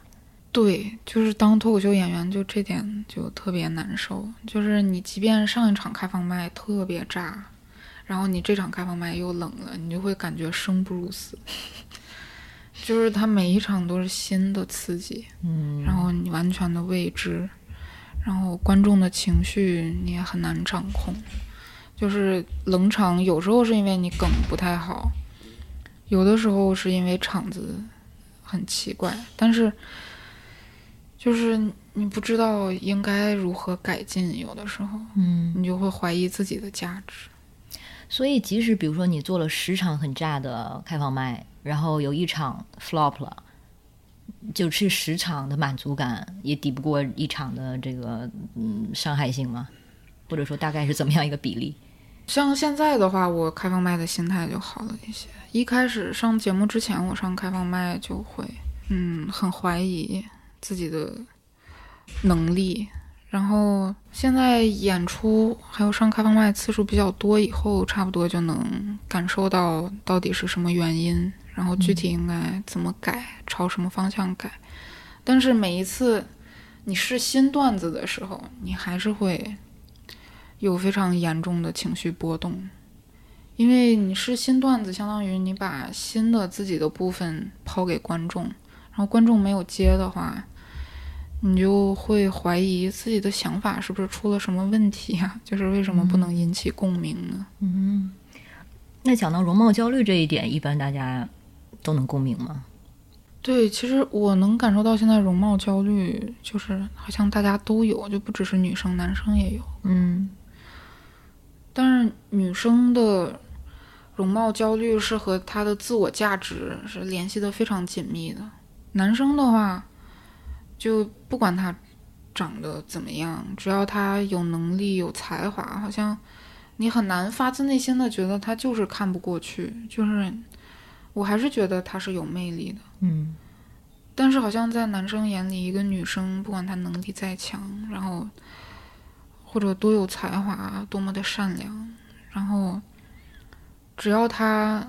对，就是当脱口秀演员，就这点就特别难受。就是你即便上一场开放麦特别炸，然后你这场开放麦又冷了，你就会感觉生不如死。就是他每一场都是新的刺激，嗯，然后你完全的未知，然后观众的情绪你也很难掌控。就是冷场，有时候是因为你梗不太好，有的时候是因为场子很奇怪，但是就是你不知道应该如何改进，有的时候，嗯，你就会怀疑自己的价值。所以，即使比如说你做了十场很炸的开放麦，然后有一场 flop 了，就是十场的满足感也抵不过一场的这个嗯伤害性吗？或者说大概是怎么样一个比例？像现在的话，我开放麦的心态就好了一些。一开始上节目之前，我上开放麦就会，嗯，很怀疑自己的能力。然后现在演出还有上开放麦次数比较多以后，差不多就能感受到到底是什么原因，然后具体应该怎么改，朝什么方向改。但是每一次你试新段子的时候，你还是会。有非常严重的情绪波动，因为你是新段子，相当于你把新的自己的部分抛给观众，然后观众没有接的话，你就会怀疑自己的想法是不是出了什么问题呀？就是为什么不能引起共鸣呢？嗯，那讲到容貌焦虑这一点，一般大家都能共鸣吗？对，其实我能感受到现在容貌焦虑，就是好像大家都有，就不只是女生，男生也有。嗯。但是女生的容貌焦虑是和她的自我价值是联系的非常紧密的。男生的话，就不管他长得怎么样，只要他有能力、有才华，好像你很难发自内心的觉得他就是看不过去。就是我还是觉得他是有魅力的。嗯。但是好像在男生眼里，一个女生不管她能力再强，然后。或者多有才华，多么的善良，然后只要他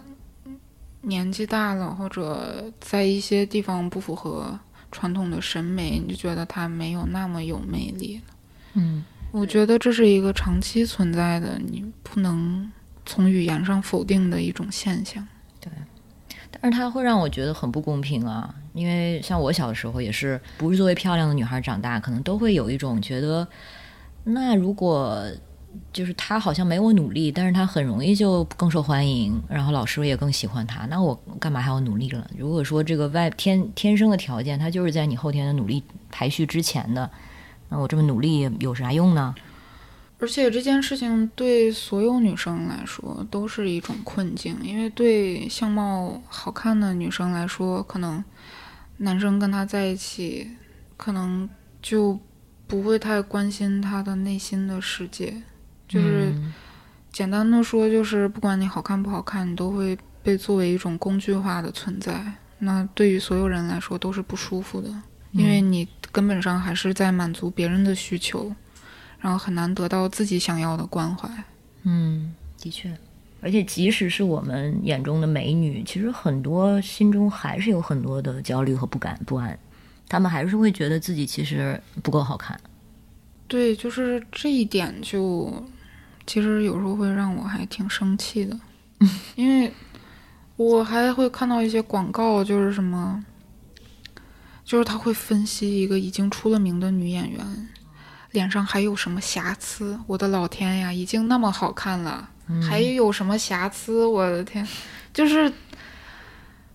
年纪大了，或者在一些地方不符合传统的审美，你就觉得他没有那么有魅力了。嗯，我觉得这是一个长期存在的，你不能从语言上否定的一种现象。对，但是它会让我觉得很不公平啊，因为像我小的时候也是，不是作为漂亮的女孩长大，可能都会有一种觉得。那如果就是他好像没我努力，但是他很容易就更受欢迎，然后老师也更喜欢他，那我干嘛还要努力了？如果说这个外天天生的条件，他就是在你后天的努力排序之前的，那我这么努力有啥用呢？而且这件事情对所有女生来说都是一种困境，因为对相貌好看的女生来说，可能男生跟她在一起，可能就。不会太关心他的内心的世界，就是简单的说，就是不管你好看不好看，你都会被作为一种工具化的存在。那对于所有人来说都是不舒服的，因为你根本上还是在满足别人的需求，然后很难得到自己想要的关怀。嗯，的确，而且即使是我们眼中的美女，其实很多心中还是有很多的焦虑和不敢不安。他们还是会觉得自己其实不够好看，对，就是这一点就，其实有时候会让我还挺生气的，因为我还会看到一些广告，就是什么，就是他会分析一个已经出了名的女演员脸上还有什么瑕疵，我的老天呀，已经那么好看了，还有什么瑕疵？我的天，就是，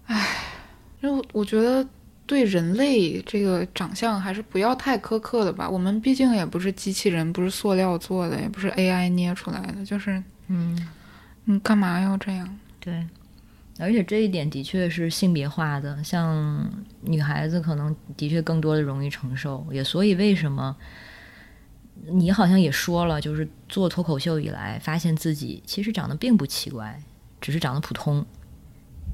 唉，因为我觉得。对人类这个长相还是不要太苛刻的吧。我们毕竟也不是机器人，不是塑料做的，也不是 AI 捏出来的。就是，嗯，你干嘛要这样？对，而且这一点的确是性别化的，像女孩子可能的确更多的容易承受。也所以为什么你好像也说了，就是做脱口秀以来，发现自己其实长得并不奇怪，只是长得普通。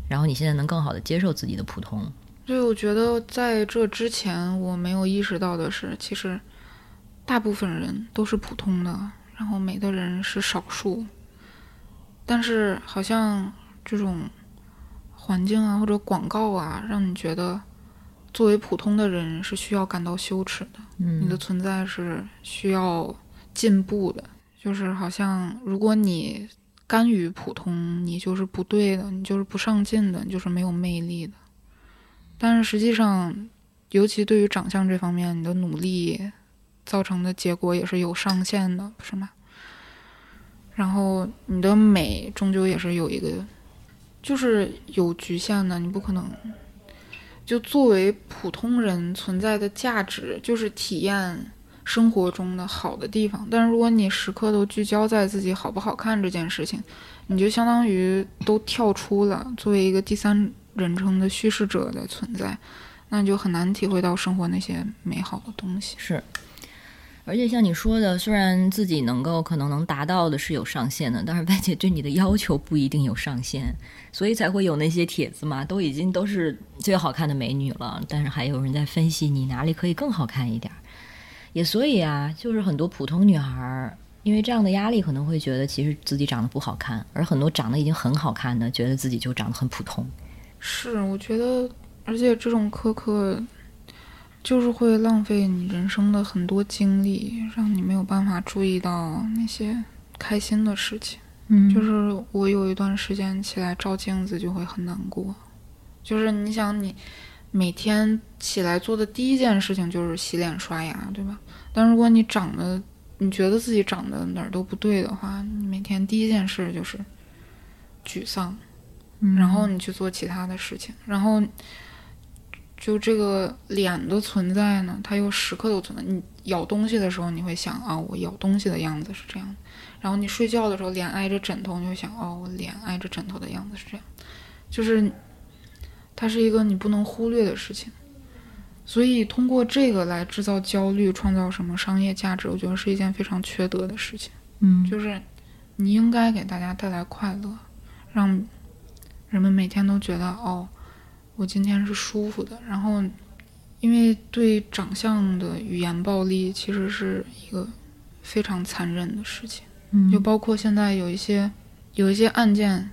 然后你现在能更好的接受自己的普通。对，我觉得在这之前我没有意识到的是，其实大部分人都是普通的，然后美的人是少数。但是好像这种环境啊或者广告啊，让你觉得作为普通的人是需要感到羞耻的，嗯，你的存在是需要进步的，就是好像如果你甘于普通，你就是不对的，你就是不上进的，你就是没有魅力的。但是实际上，尤其对于长相这方面，你的努力造成的结果也是有上限的，是吗？然后你的美终究也是有一个，就是有局限的，你不可能。就作为普通人存在的价值，就是体验生活中的好的地方。但是如果你时刻都聚焦在自己好不好看这件事情，你就相当于都跳出了作为一个第三。人称的叙事者的存在，那你就很难体会到生活那些美好的东西。是，而且像你说的，虽然自己能够可能能达到的是有上限的，但是 外界对你的要求不一定有上限，所以才会有那些帖子嘛，都已经都是最好看的美女了，但是还有人在分析你哪里可以更好看一点。也所以啊，就是很多普通女孩因为这样的压力，可能会觉得其实自己长得不好看，而很多长得已经很好看的，觉得自己就长得很普通。是，我觉得，而且这种苛刻，就是会浪费你人生的很多精力，让你没有办法注意到那些开心的事情。嗯，就是我有一段时间起来照镜子就会很难过，就是你想，你每天起来做的第一件事情就是洗脸刷牙，对吧？但如果你长得，你觉得自己长得哪儿都不对的话，你每天第一件事就是沮丧。然后你去做其他的事情，然后就这个脸的存在呢，它又时刻都存在。你咬东西的时候，你会想啊，我咬东西的样子是这样。然后你睡觉的时候，脸挨着枕头，你会想哦，我脸挨着枕头的样子是这样。就是它是一个你不能忽略的事情。所以通过这个来制造焦虑，创造什么商业价值，我觉得是一件非常缺德的事情。嗯，就是你应该给大家带来快乐，让。人们每天都觉得哦，我今天是舒服的。然后，因为对长相的语言暴力其实是一个非常残忍的事情。嗯，就包括现在有一些有一些案件，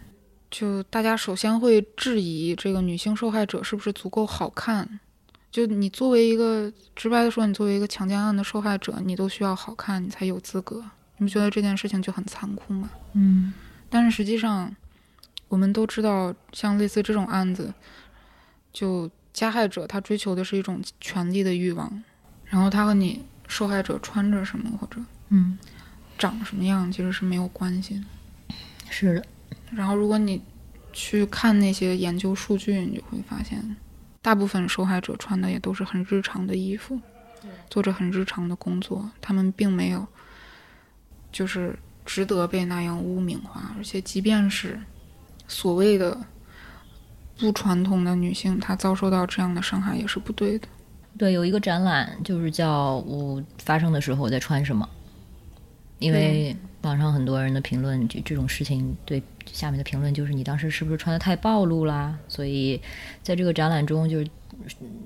就大家首先会质疑这个女性受害者是不是足够好看。就你作为一个直白的说，你作为一个强奸案的受害者，你都需要好看，你才有资格。你们觉得这件事情就很残酷吗？嗯，但是实际上。我们都知道，像类似这种案子，就加害者他追求的是一种权力的欲望，然后他和你受害者穿着什么或者嗯长什么样其实是没有关系的。是的。然后如果你去看那些研究数据，你就会发现，大部分受害者穿的也都是很日常的衣服，做着很日常的工作，他们并没有就是值得被那样污名化，而且即便是。所谓的不传统的女性，她遭受到这样的伤害也是不对的。对，有一个展览就是叫“我发生的时候我在穿什么”，因为网上很多人的评论，就这种事情，对下面的评论就是你当时是不是穿的太暴露啦？所以在这个展览中，就是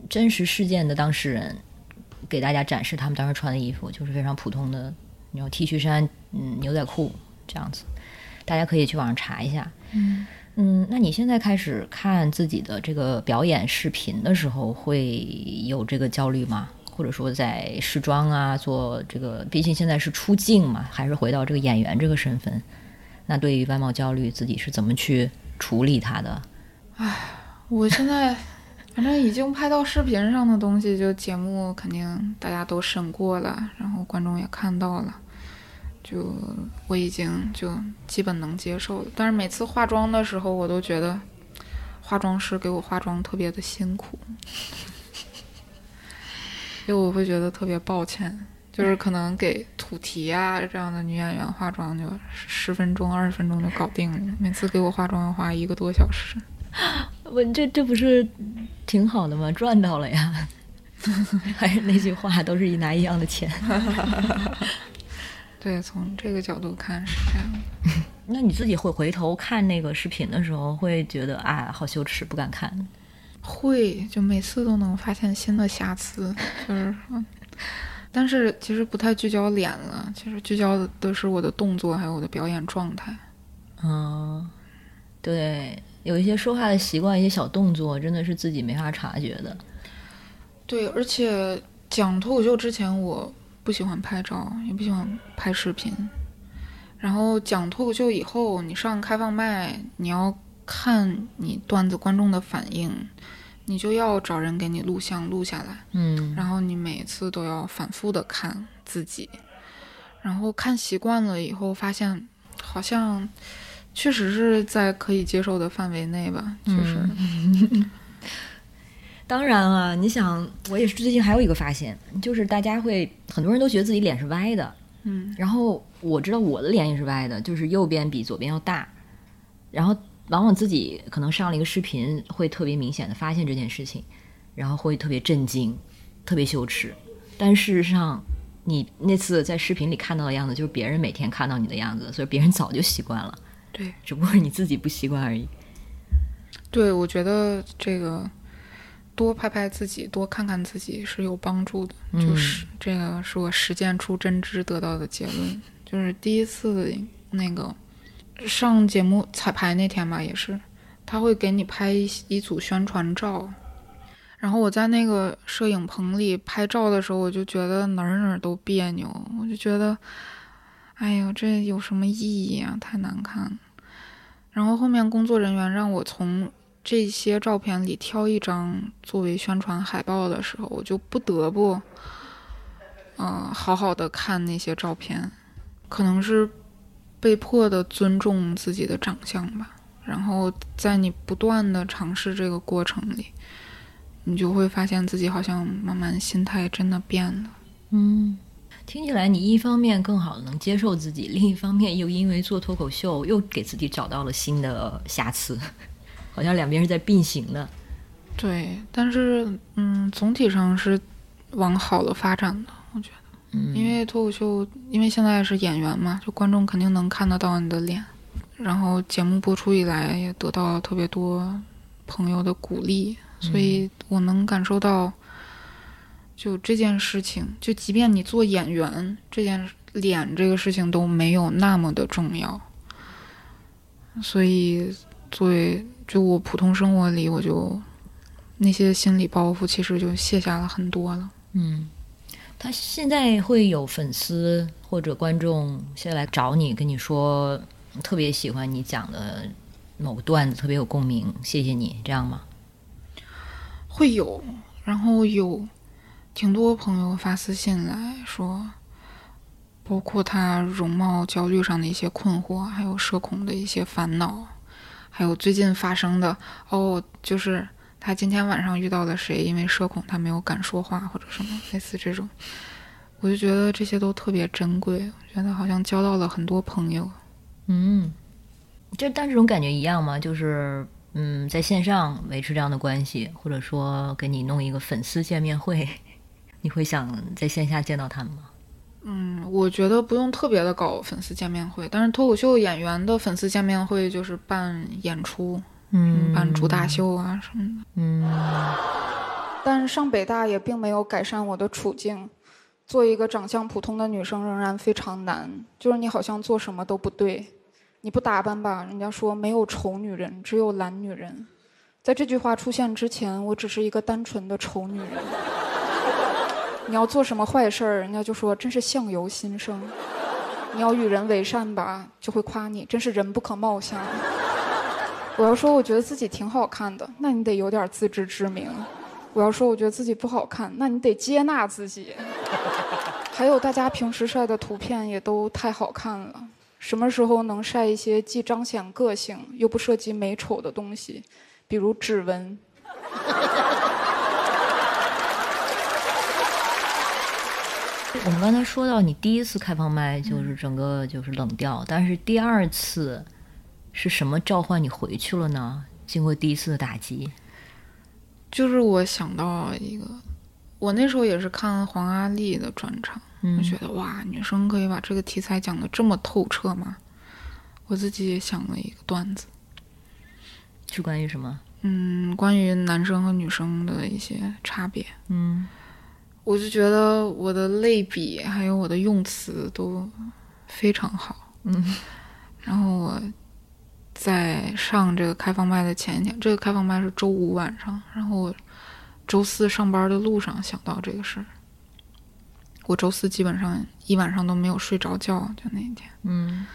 真实事件的当事人给大家展示他们当时穿的衣服，就是非常普通的，然后 T 恤衫、嗯牛仔裤这样子。大家可以去网上查一下。嗯嗯，那你现在开始看自己的这个表演视频的时候，会有这个焦虑吗？或者说在试妆啊，做这个，毕竟现在是出镜嘛，还是回到这个演员这个身份？那对于外貌焦虑，自己是怎么去处理它的？唉，我现在反正已经拍到视频上的东西，就节目肯定大家都审过了，然后观众也看到了。就我已经就基本能接受了，但是每次化妆的时候，我都觉得化妆师给我化妆特别的辛苦，因为我会觉得特别抱歉，就是可能给土提啊这样的女演员化妆就十分钟、二十分钟就搞定了，每次给我化妆要花一个多小时。我这这不是挺好的吗？赚到了呀！还是那句话，都是一拿一样的钱。对，从这个角度看是这样。那你自己会回头看那个视频的时候，会觉得啊，好羞耻，不敢看。会，就每次都能发现新的瑕疵，就是，但是其实不太聚焦脸了，其实聚焦的是我的动作，还有我的表演状态。嗯，对，有一些说话的习惯，一些小动作，真的是自己没法察觉的。对，而且讲脱口秀之前，我不喜欢拍照，也不喜欢拍视频。然后讲脱口秀以后，你上开放麦，你要看你段子观众的反应，你就要找人给你录像录下来。嗯，然后你每次都要反复的看自己，然后看习惯了以后，发现好像确实是在可以接受的范围内吧，确实。当然了，你想，我也是最近还有一个发现，就是大家会很多人都觉得自己脸是歪的，嗯，然后我知道我的脸也是歪的，就是右边比左边要大，然后往往自己可能上了一个视频，会特别明显的发现这件事情，然后会特别震惊，特别羞耻。但事实上，你那次在视频里看到的样子，就是别人每天看到你的样子，所以别人早就习惯了，对，只不过是你自己不习惯而已。对，我觉得这个。多拍拍自己，多看看自己是有帮助的。就是这个是我实践出真知得到的结论。就是第一次那个上节目彩排那天吧，也是他会给你拍一一组宣传照，然后我在那个摄影棚里拍照的时候，我就觉得哪儿哪儿都别扭，我就觉得，哎呦，这有什么意义啊？太难看了。然后后面工作人员让我从。这些照片里挑一张作为宣传海报的时候，我就不得不，嗯，好好的看那些照片，可能是被迫的尊重自己的长相吧。然后在你不断的尝试这个过程里，你就会发现自己好像慢慢心态真的变了。嗯，听起来你一方面更好的能接受自己，另一方面又因为做脱口秀又给自己找到了新的瑕疵。好像两边是在并行的，对，但是嗯，总体上是往好了发展的，我觉得，嗯，因为脱口秀，因为现在是演员嘛，就观众肯定能看得到你的脸，然后节目播出以来也得到了特别多朋友的鼓励，所以我能感受到，就这件事情，就即便你做演员，这件脸这个事情都没有那么的重要，所以作为。就我普通生活里，我就那些心理包袱其实就卸下了很多了。嗯，他现在会有粉丝或者观众先来找你，跟你说特别喜欢你讲的某个段子，特别有共鸣，谢谢你，这样吗？会有，然后有挺多朋友发私信来说，包括他容貌焦虑上的一些困惑，还有社恐的一些烦恼。还有最近发生的哦，就是他今天晚上遇到了谁，因为社恐他没有敢说话或者什么类似这种，我就觉得这些都特别珍贵，我觉得好像交到了很多朋友。嗯，就但这种感觉一样吗？就是嗯，在线上维持这样的关系，或者说给你弄一个粉丝见面会，你会想在线下见到他们吗？嗯，我觉得不用特别的搞粉丝见面会，但是脱口秀演员的粉丝见面会就是办演出，嗯，办主打秀啊什么的，嗯。但上北大也并没有改善我的处境，做一个长相普通的女生仍然非常难，就是你好像做什么都不对，你不打扮吧，人家说没有丑女人，只有懒女人。在这句话出现之前，我只是一个单纯的丑女人。你要做什么坏事儿，人家就说真是相由心生；你要与人为善吧，就会夸你真是人不可貌相。我要说我觉得自己挺好看的，那你得有点自知之明；我要说我觉得自己不好看，那你得接纳自己。还有大家平时晒的图片也都太好看了，什么时候能晒一些既彰显个性又不涉及美丑的东西，比如指纹？我们刚才说到，你第一次开放麦就是整个就是冷掉，但是第二次是什么召唤你回去了呢？经过第一次的打击，就是我想到一个，我那时候也是看黄阿丽的专场，我觉得哇，女生可以把这个题材讲的这么透彻吗？我自己也想了一个段子，是关于什么？嗯，关于男生和女生的一些差别。嗯。我就觉得我的类比还有我的用词都非常好，嗯，然后我在上这个开放麦的前一天，这个开放麦是周五晚上，然后我周四上班的路上想到这个事儿。我周四基本上一晚上都没有睡着觉，就那一天。嗯，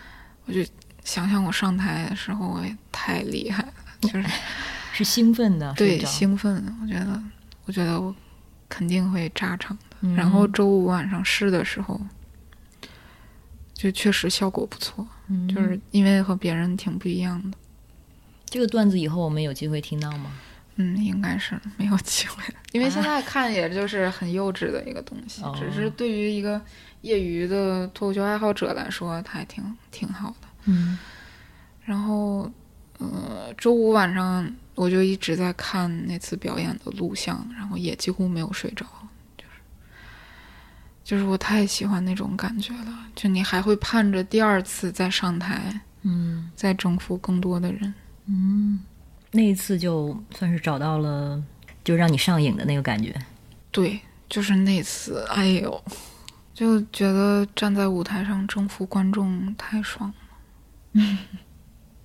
我就想想我上台的时候，我也太厉害了，就是 是兴奋的，对兴奋。我觉得，我觉得我肯定会炸场的。嗯然后周五晚上试的时候，就确实效果不错，嗯就是因为和别人挺不一样的。这个段子以后我们有机会听到吗？嗯，应该是没有机会，因为现在看也就是很幼稚的一个东西，哦只是对于一个业余的脱口秀爱好者来说，它还挺挺好的。嗯然后，呃，周五晚上我就一直在看那次表演的录像，然后也几乎没有睡着，就是，就是我太喜欢那种感觉了，就你还会盼着第二次再上台，嗯再征服更多的人。嗯，那一次就算是找到了，就让你上瘾的那个感觉。对，就是那次，哎呦，就觉得站在舞台上征服观众太爽了。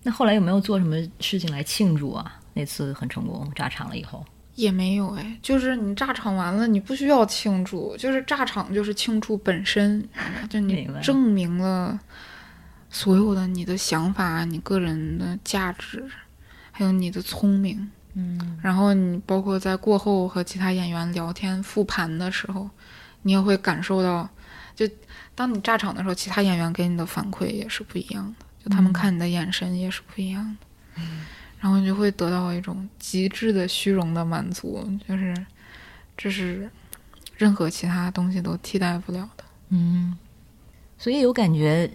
那后来有没有做什么事情来庆祝啊？那次很成功，炸场了以后。也没有哎，就是你炸场完了，你不需要庆祝，就是炸场就是庆祝本身，就你证明了所有的你的想法、你个人的价值，还有你的聪明。嗯然后你包括在过后和其他演员聊天复盘的时候，你也会感受到，就当你炸场的时候，其他演员给你的反馈也是不一样的，就他们看你的眼神也是不一样的，然后你就会得到一种极致的虚荣的满足，就是这是任何其他东西都替代不了的。嗯，所以有感觉，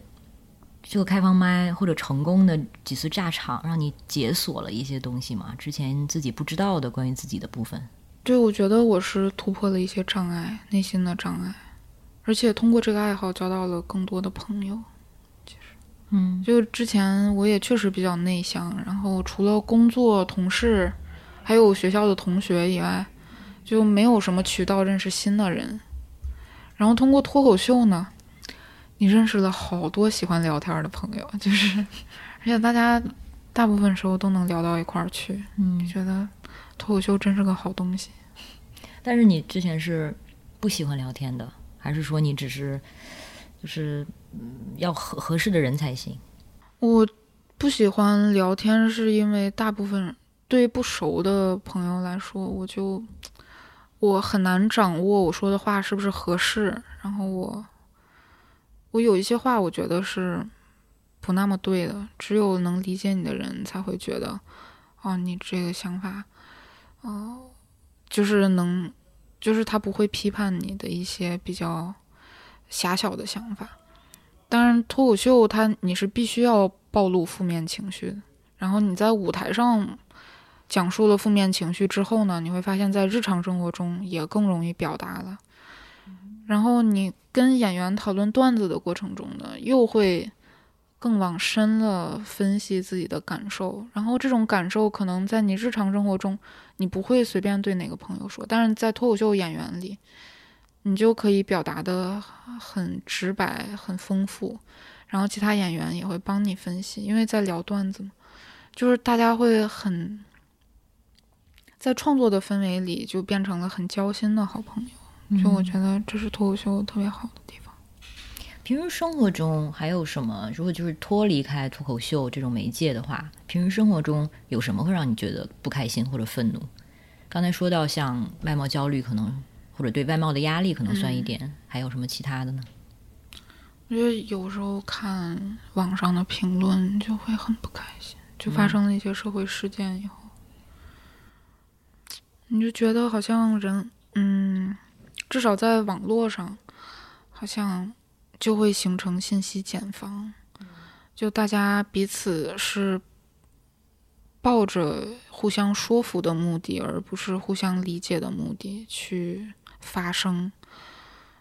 这个开放麦或者成功的几次炸场，让你解锁了一些东西嘛？之前自己不知道的关于自己的部分。对，我觉得我是突破了一些障碍，内心的障碍，而且通过这个爱好交到了更多的朋友。嗯就之前我也确实比较内向，然后除了工作、同事，还有学校的同学以外，就没有什么渠道认识新的人。然后通过脱口秀呢，你认识了好多喜欢聊天的朋友，就是而且大家大部分时候都能聊到一块儿去，嗯，觉得脱口秀真是个好东西。但是你之前是不喜欢聊天的，还是说你只是就是要合合适的人才行？我不喜欢聊天，是因为大部分对不熟的朋友来说，我就我很难掌握我说的话是不是合适，然后我我有一些话我觉得是不那么对的，只有能理解你的人才会觉得，哦，你这个想法，哦、就是能，就是他不会批判你的一些比较狭小的想法。当然，脱口秀它你是必须要暴露负面情绪的。然后你在舞台上讲述了负面情绪之后呢，你会发现在日常生活中也更容易表达了。然后你跟演员讨论段子的过程中呢，又会更往深了分析自己的感受。然后这种感受可能在你日常生活中你不会随便对哪个朋友说，但是在脱口秀演员里，你就可以表达的很直白、很丰富，然后其他演员也会帮你分析，因为在聊段子嘛，就是大家会很在创作的氛围里就变成了很交心的好朋友。就我觉得这是脱口秀特别好的地方。平时生活中还有什么？如果就是脱离开脱口秀这种媒介的话，平时生活中有什么会让你觉得不开心或者愤怒？刚才说到像外貌焦虑，可能或者对外貌的压力可能算一点，还有什么其他的呢？我觉得有时候看网上的评论就会很不开心，就发生了一些社会事件以后，你就觉得好像人，嗯，至少在网络上，好像就会形成信息茧房，就大家彼此是抱着互相说服的目的，而不是互相理解的目的去发生。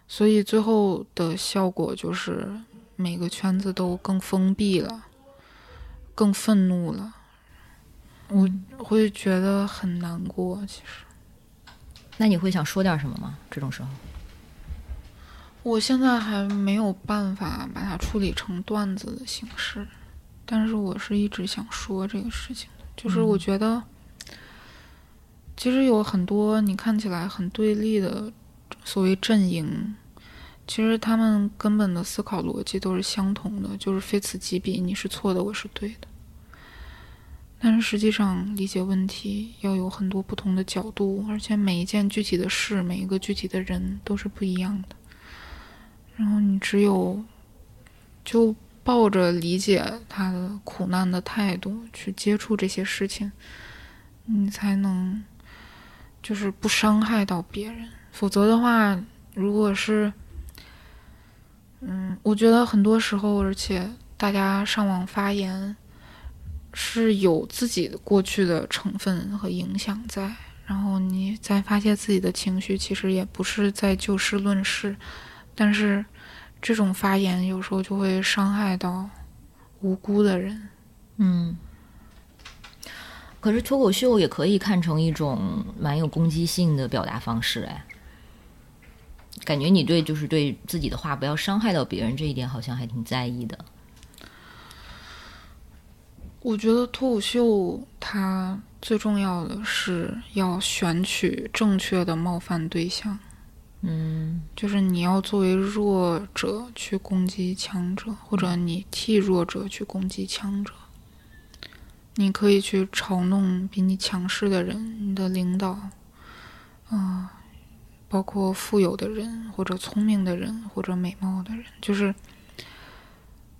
所以最后的效果就是每个圈子都更封闭了，更愤怒了。我会觉得很难过，其实那你会想说点什么吗？这种时候，我现在还没有办法把它处理成段子的形式，但是我是一直想说这个事情的，就是我觉得，其实有很多你看起来很对立的所谓阵营，其实他们根本的思考逻辑都是相同的，就是非此即彼，你是错的，我是对的。但是实际上，理解问题要有很多不同的角度，而且每一件具体的事，每一个具体的人都是不一样的。然后你只有就抱着理解他的苦难的态度去接触这些事情，你才能就是不伤害到别人。否则的话，如果是，嗯，我觉得很多时候，而且大家上网发言。是有自己的过去的成分和影响在，然后你再发泄自己的情绪，其实也不是在就事论事，但是这种发言有时候就会伤害到无辜的人。嗯，可是脱口秀也可以看成一种蛮有攻击性的表达方式，哎，感觉你对就是对自己的话不要伤害到别人这一点，好像还挺在意的。我觉得脱口秀它最重要的是要选取正确的冒犯对象，嗯，就是你要作为弱者去攻击强者，或者你替弱者去攻击强者。你可以去嘲弄比你强势的人，你的领导，啊，包括富有的人，或者聪明的人，或者美貌的人，就是，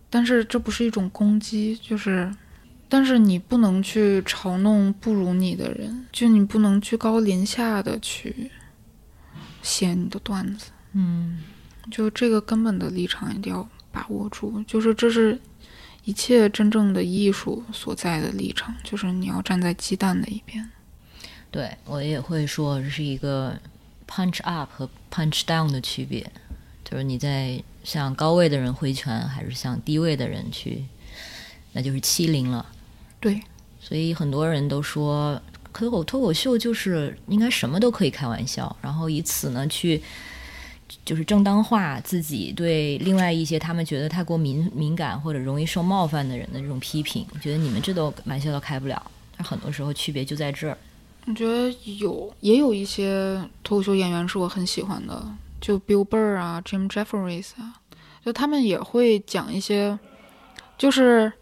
但是这不是一种攻击，就是。但是你不能去嘲弄不如你的人，就你不能居高临下的去写你的段子，嗯，就这个根本的立场一定要把握住，就是这是一切真正的艺术所在的立场，就是你要站在鸡蛋的一边。对我也会说这是一个 punch up 和 punch down 的区别，就是你在向高位的人挥拳，还是向低位的人去，那就是欺凌了。对，所以很多人都说脱口脱口秀就是应该什么都可以开玩笑，然后以此呢去就是正当化自己对另外一些他们觉得太过敏敏感或者容易受冒犯的人的这种批评，觉得你们这都玩笑都开不了。但很多时候区别就在这儿。我觉得有也有一些脱口秀演员是我很喜欢的，就 Bill Burr 啊，Jim Jefferies 啊，就他们也会讲一些就是。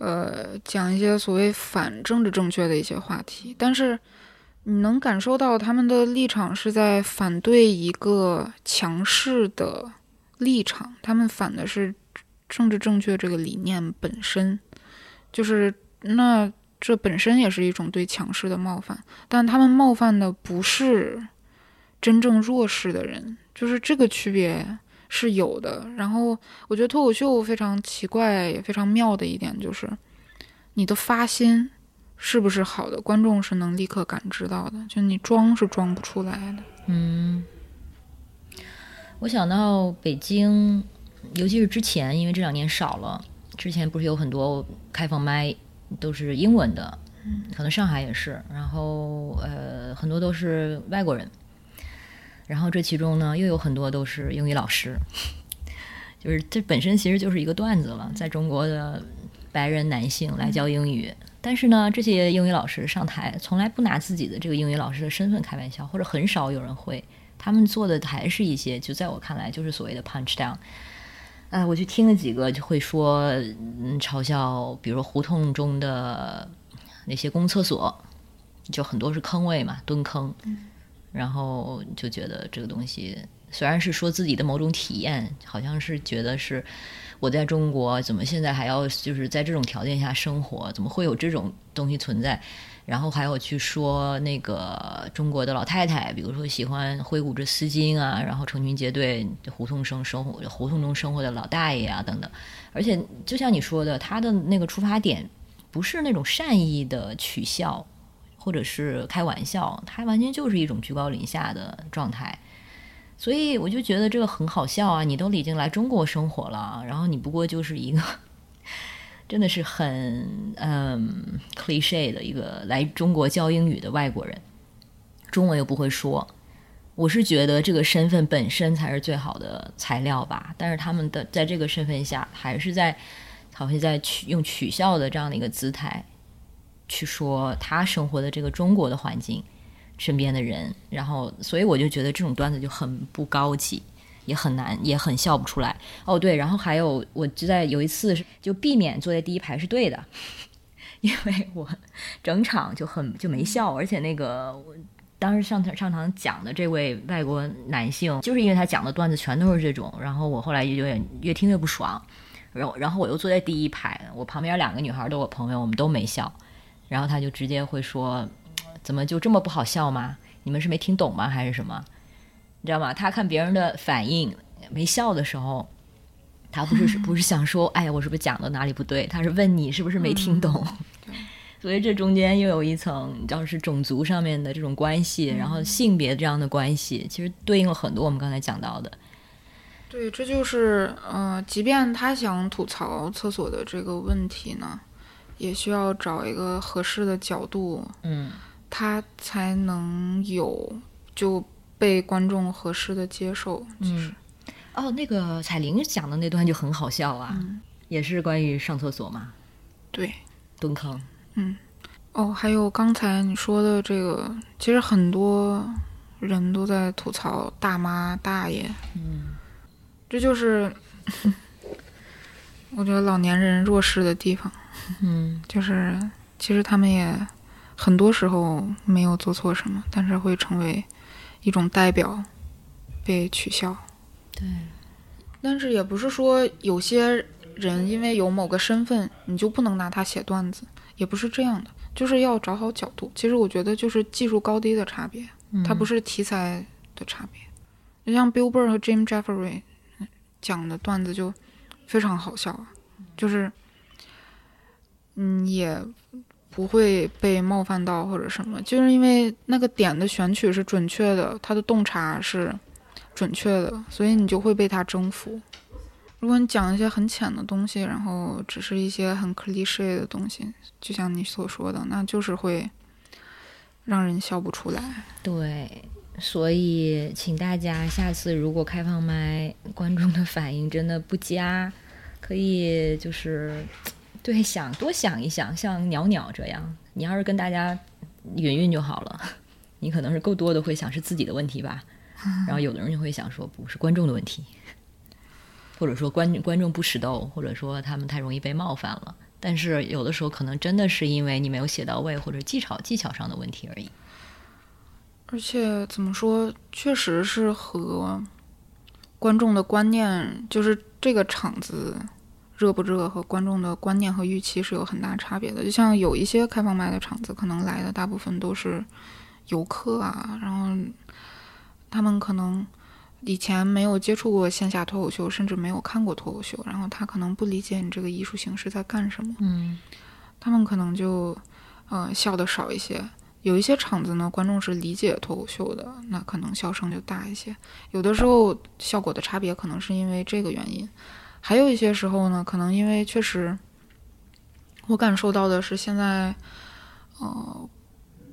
呃，讲一些所谓反政治正确的一些话题，但是你能感受到他们的立场是在反对一个强势的立场，他们反的是政治正确这个理念本身，就是那这本身也是一种对强势的冒犯，但他们冒犯的不是真正弱势的人，就是这个区别。是有的，然后我觉得脱口秀非常奇怪也非常妙的一点就是，你的发心是不是好的，观众是能立刻感知到的，就你装是装不出来的。嗯，我想到北京，尤其是之前，因为这两年少了，之前不是有很多开放麦都是英文的，可能上海也是，然后呃很多都是外国人。然后这其中呢，又有很多都是英语老师，就是这本身其实就是一个段子了，在中国的白人男性来教英语，但是呢，这些英语老师上台从来不拿自己的这个英语老师的身份开玩笑，或者很少有人会，他们做的还是一些，就在我看来就是所谓的 punch down。哎，我去听了几个，就会说，嗯，嘲笑，比如说胡同中的那些公厕所，就很多是坑位嘛，蹲坑。然后就觉得这个东西虽然是说自己的某种体验，好像是觉得是我在中国怎么现在还要就是在这种条件下生活，怎么会有这种东西存在？然后还有去说那个中国的老太太，比如说喜欢挥舞着丝巾啊，然后成群结队胡同生生活胡同中生活的老大爷啊等等。而且就像你说的，他的那个出发点不是那种善意的取笑。或者是开玩笑，他完全就是一种居高临下的状态，所以我就觉得这个很好笑啊！你都已经来中国生活了，然后你不过就是一个 真的是很嗯 cliche 的一个来中国教英语的外国人，中文又不会说，我是觉得这个身份本身才是最好的材料吧。但是他们的在这个身份下，还是在。好像在取用取笑的这样的一个姿态去说他生活的这个中国的环境。身边的人，然后，所以我就觉得这种段子就很不高级，也很难，也很笑不出来。哦，对，然后还有，我就在有一次是就避免坐在第一排是对的，因为我整场就很就没笑，而且那个我当时上台上场讲的这位外国男性，就是因为他讲的段子全都是这种，然后我后来就有点越听越不爽，然后然后我又坐在第一排，我旁边两个女孩都我朋友，我们都没笑，然后他就直接会说。怎么就这么不好笑吗？你们是没听懂吗，还是什么？你知道吗？他看别人的反应没笑的时候，他不是 不是想说，哎呀，我是不是讲的哪里不对？他是问你是不是没听懂。所以这中间又有一层，你知道是种族上面的这种关系，然后性别这样的关系，其实对应了很多我们刚才讲到的。对，这就是呃，即便他想吐槽厕所的这个问题呢，也需要找一个合适的角度。嗯。他才能有就被观众合适的接受。嗯，哦，那个彩铃讲的那段就很好笑啊，也是关于上厕所嘛。对，蹲坑。嗯，哦，还有刚才你说的这个，其实很多人都在吐槽大妈大爷。嗯，这就是 我觉得老年人弱势的地方。嗯，就是其实他们也。很多时候没有做错什么，但是会成为一种代表，被取笑。对，但是也不是说有些人因为有某个身份，你就不能拿他写段子，也不是这样的，就是要找好角度。其实我觉得就是技术高低的差别，它不是题材的差别。就像 Bill Burr 和 Jim Jeffrey 讲的段子就非常好笑啊，就是嗯也。不会被冒犯到或者什么，就是因为那个点的选取是准确的，他的洞察是准确的，所以你就会被他征服。如果你讲一些很浅的东西，然后只是一些很 cliche 的东西，就像你所说的，那就是会让人笑不出来。对，所以请大家下次如果开放麦，观众的反应真的不佳，可以就是。对，想多想一想，像鸟鸟这样，你要是跟大家云云就好了。你可能是够多的会想是自己的问题吧，然后有的人就会想说不是观众的问题，或者说观观众不识逗，或者说他们太容易被冒犯了。但是有的时候可能真的是因为你没有写到位，或者技巧技巧上的问题而已。而且怎么说，确实是和观众的观念，就是这个场子。热不热和观众的观念和预期是有很大差别的。就像有一些开放麦的场子，可能来的大部分都是游客啊，然后他们可能以前没有接触过线下脱口秀，甚至没有看过脱口秀，然后他可能不理解你这个艺术形式在干什么。嗯，他们可能就呃笑的少一些。有一些场子呢，观众是理解脱口秀的，那可能笑声就大一些。有的时候效果的差别可能是因为这个原因。还有一些时候呢，可能因为确实，我感受到的是现在，呃，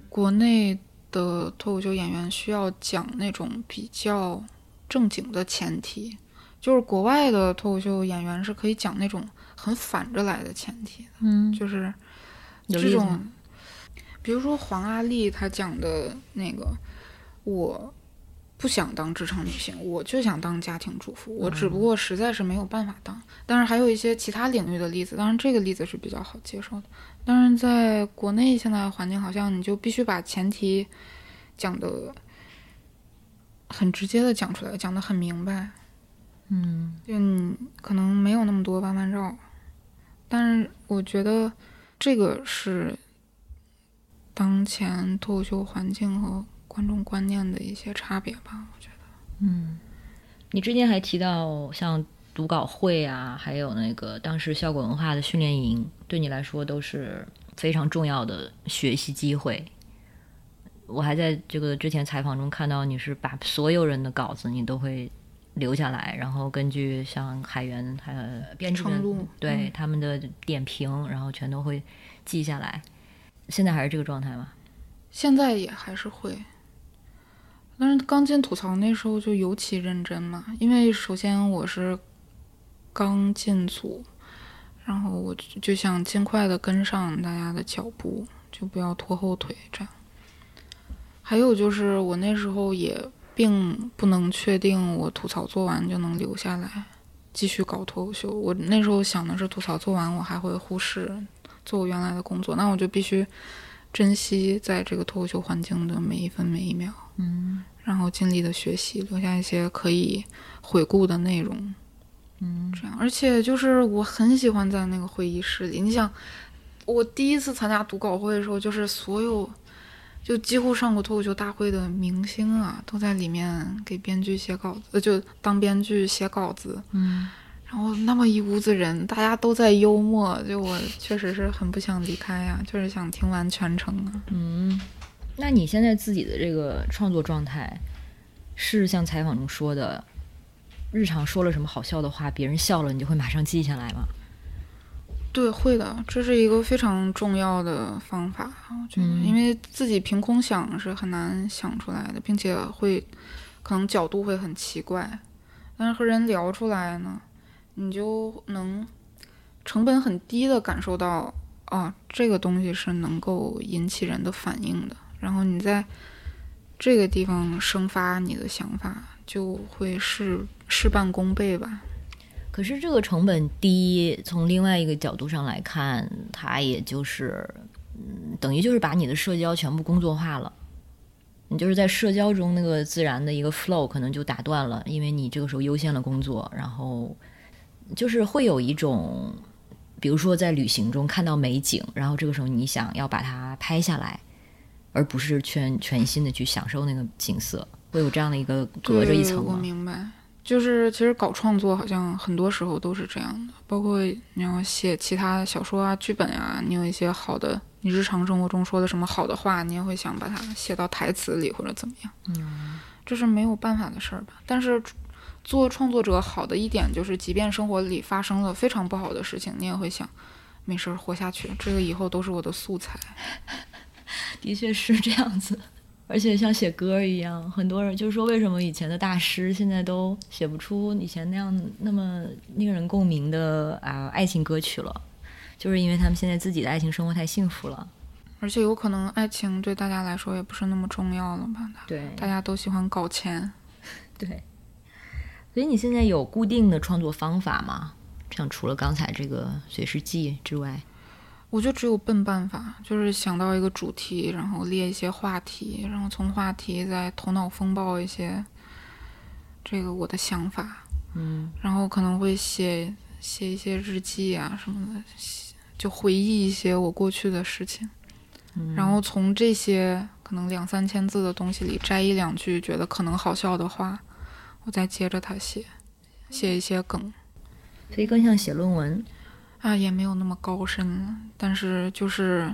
国内的脱口秀演员需要讲那种比较正经的前提，就是国外的脱口秀演员是可以讲那种很反着来的前提，嗯，就是这种，比如说黄阿丽她讲的那个我。不想当职场女性，我就想当家庭主妇。我只不过实在是没有办法当。但是还有一些其他领域的例子，当然这个例子是比较好接受的。但是，在国内现在环境好像你就必须把前提讲的很直接的讲出来，讲的很明白。嗯，就你可能没有那么多弯弯绕。但是我觉得这个是当前脱口秀环境和。观众观念的一些差别吧，我觉得。嗯，你之前还提到像读稿会啊，还有那个当时效果文化的训练营，对你来说都是非常重要的学习机会。我还在这个之前采访中看到，你是把所有人的稿子你都会留下来，然后根据像海源还有编辑对他们的点评，然后全都会记下来。现在还是这个状态吗？现在也还是会。但是刚进吐槽那时候就尤其认真嘛，因为首先我是刚进组，然后我就想尽快的跟上大家的脚步，就不要拖后腿这样。还有就是我那时候也并不能确定我吐槽做完就能留下来继续搞脱口秀。我那时候想的是吐槽做完我还会忽视做我原来的工作，那我就必须珍惜在这个脱口秀环境的每一分每一秒，嗯然后尽力的学习，留下一些可以回顾的内容。嗯这样，而且就是我很喜欢在那个会议室里。你想，我第一次参加读稿会的时候，就是所有就几乎上过脱口秀大会的明星啊，都在里面给编剧写稿子，呃，就当编剧写稿子。嗯然后那么一屋子人，大家都在幽默，就我确实是很不想离开呀、就是想听完全程啊。嗯，那你现在自己的这个创作状态，是像采访中说的，日常说了什么好笑的话，别人笑了，你就会马上记下来吗？对，会的，这是一个非常重要的方法，我觉得，嗯因为自己凭空想是很难想出来的，并且会可能角度会很奇怪，但是和人聊出来呢，你就能成本很低的感受到，啊，这个东西是能够引起人的反应的，然后你在这个地方生发你的想法，就会事事半功倍吧。可是这个成本低，从另外一个角度上来看，它也就是，嗯，等于就是把你的社交全部工作化了。你就是在社交中那个自然的一个 flow 可能就打断了，因为你这个时候优先了工作，然后就是会有一种，比如说在旅行中看到美景，然后这个时候你想要把它拍下来，而不是全全心的去享受那个景色，会有这样的一个隔着一层吗我？明白，就是其实搞创作好像很多时候都是这样的，包括你要写其他小说啊、剧本啊，你有一些好的，你日常生活中说的什么好的话，你也会想把它写到台词里或者怎么样。嗯，这是没有办法的事儿吧？但是做创作者好的一点就是，即便生活里发生了非常不好的事情，你也会想。没事儿，活下去，这个以后都是我的素材。的确是这样子，而且像写歌一样，很多人就是说，为什么以前的大师现在都写不出以前那样那么令人共鸣的啊爱情歌曲了？就是因为他们现在自己的爱情生活太幸福了。而且有可能爱情对大家来说也不是那么重要了吧？对大家都喜欢搞钱。对，所以你现在有固定的创作方法吗？像除了刚才这个随时记之外，我就只有笨办法，就是想到一个主题，然后列一些话题，然后从话题再头脑风暴一些这个我的想法，嗯然后可能会写写一些日记啊什么的，就回忆一些我过去的事情，嗯然后从这些可能两三千字的东西里摘一两句觉得可能好笑的话，我再接着它写，写一些梗。所以更像写论文。啊，也没有那么高深了，但是就是，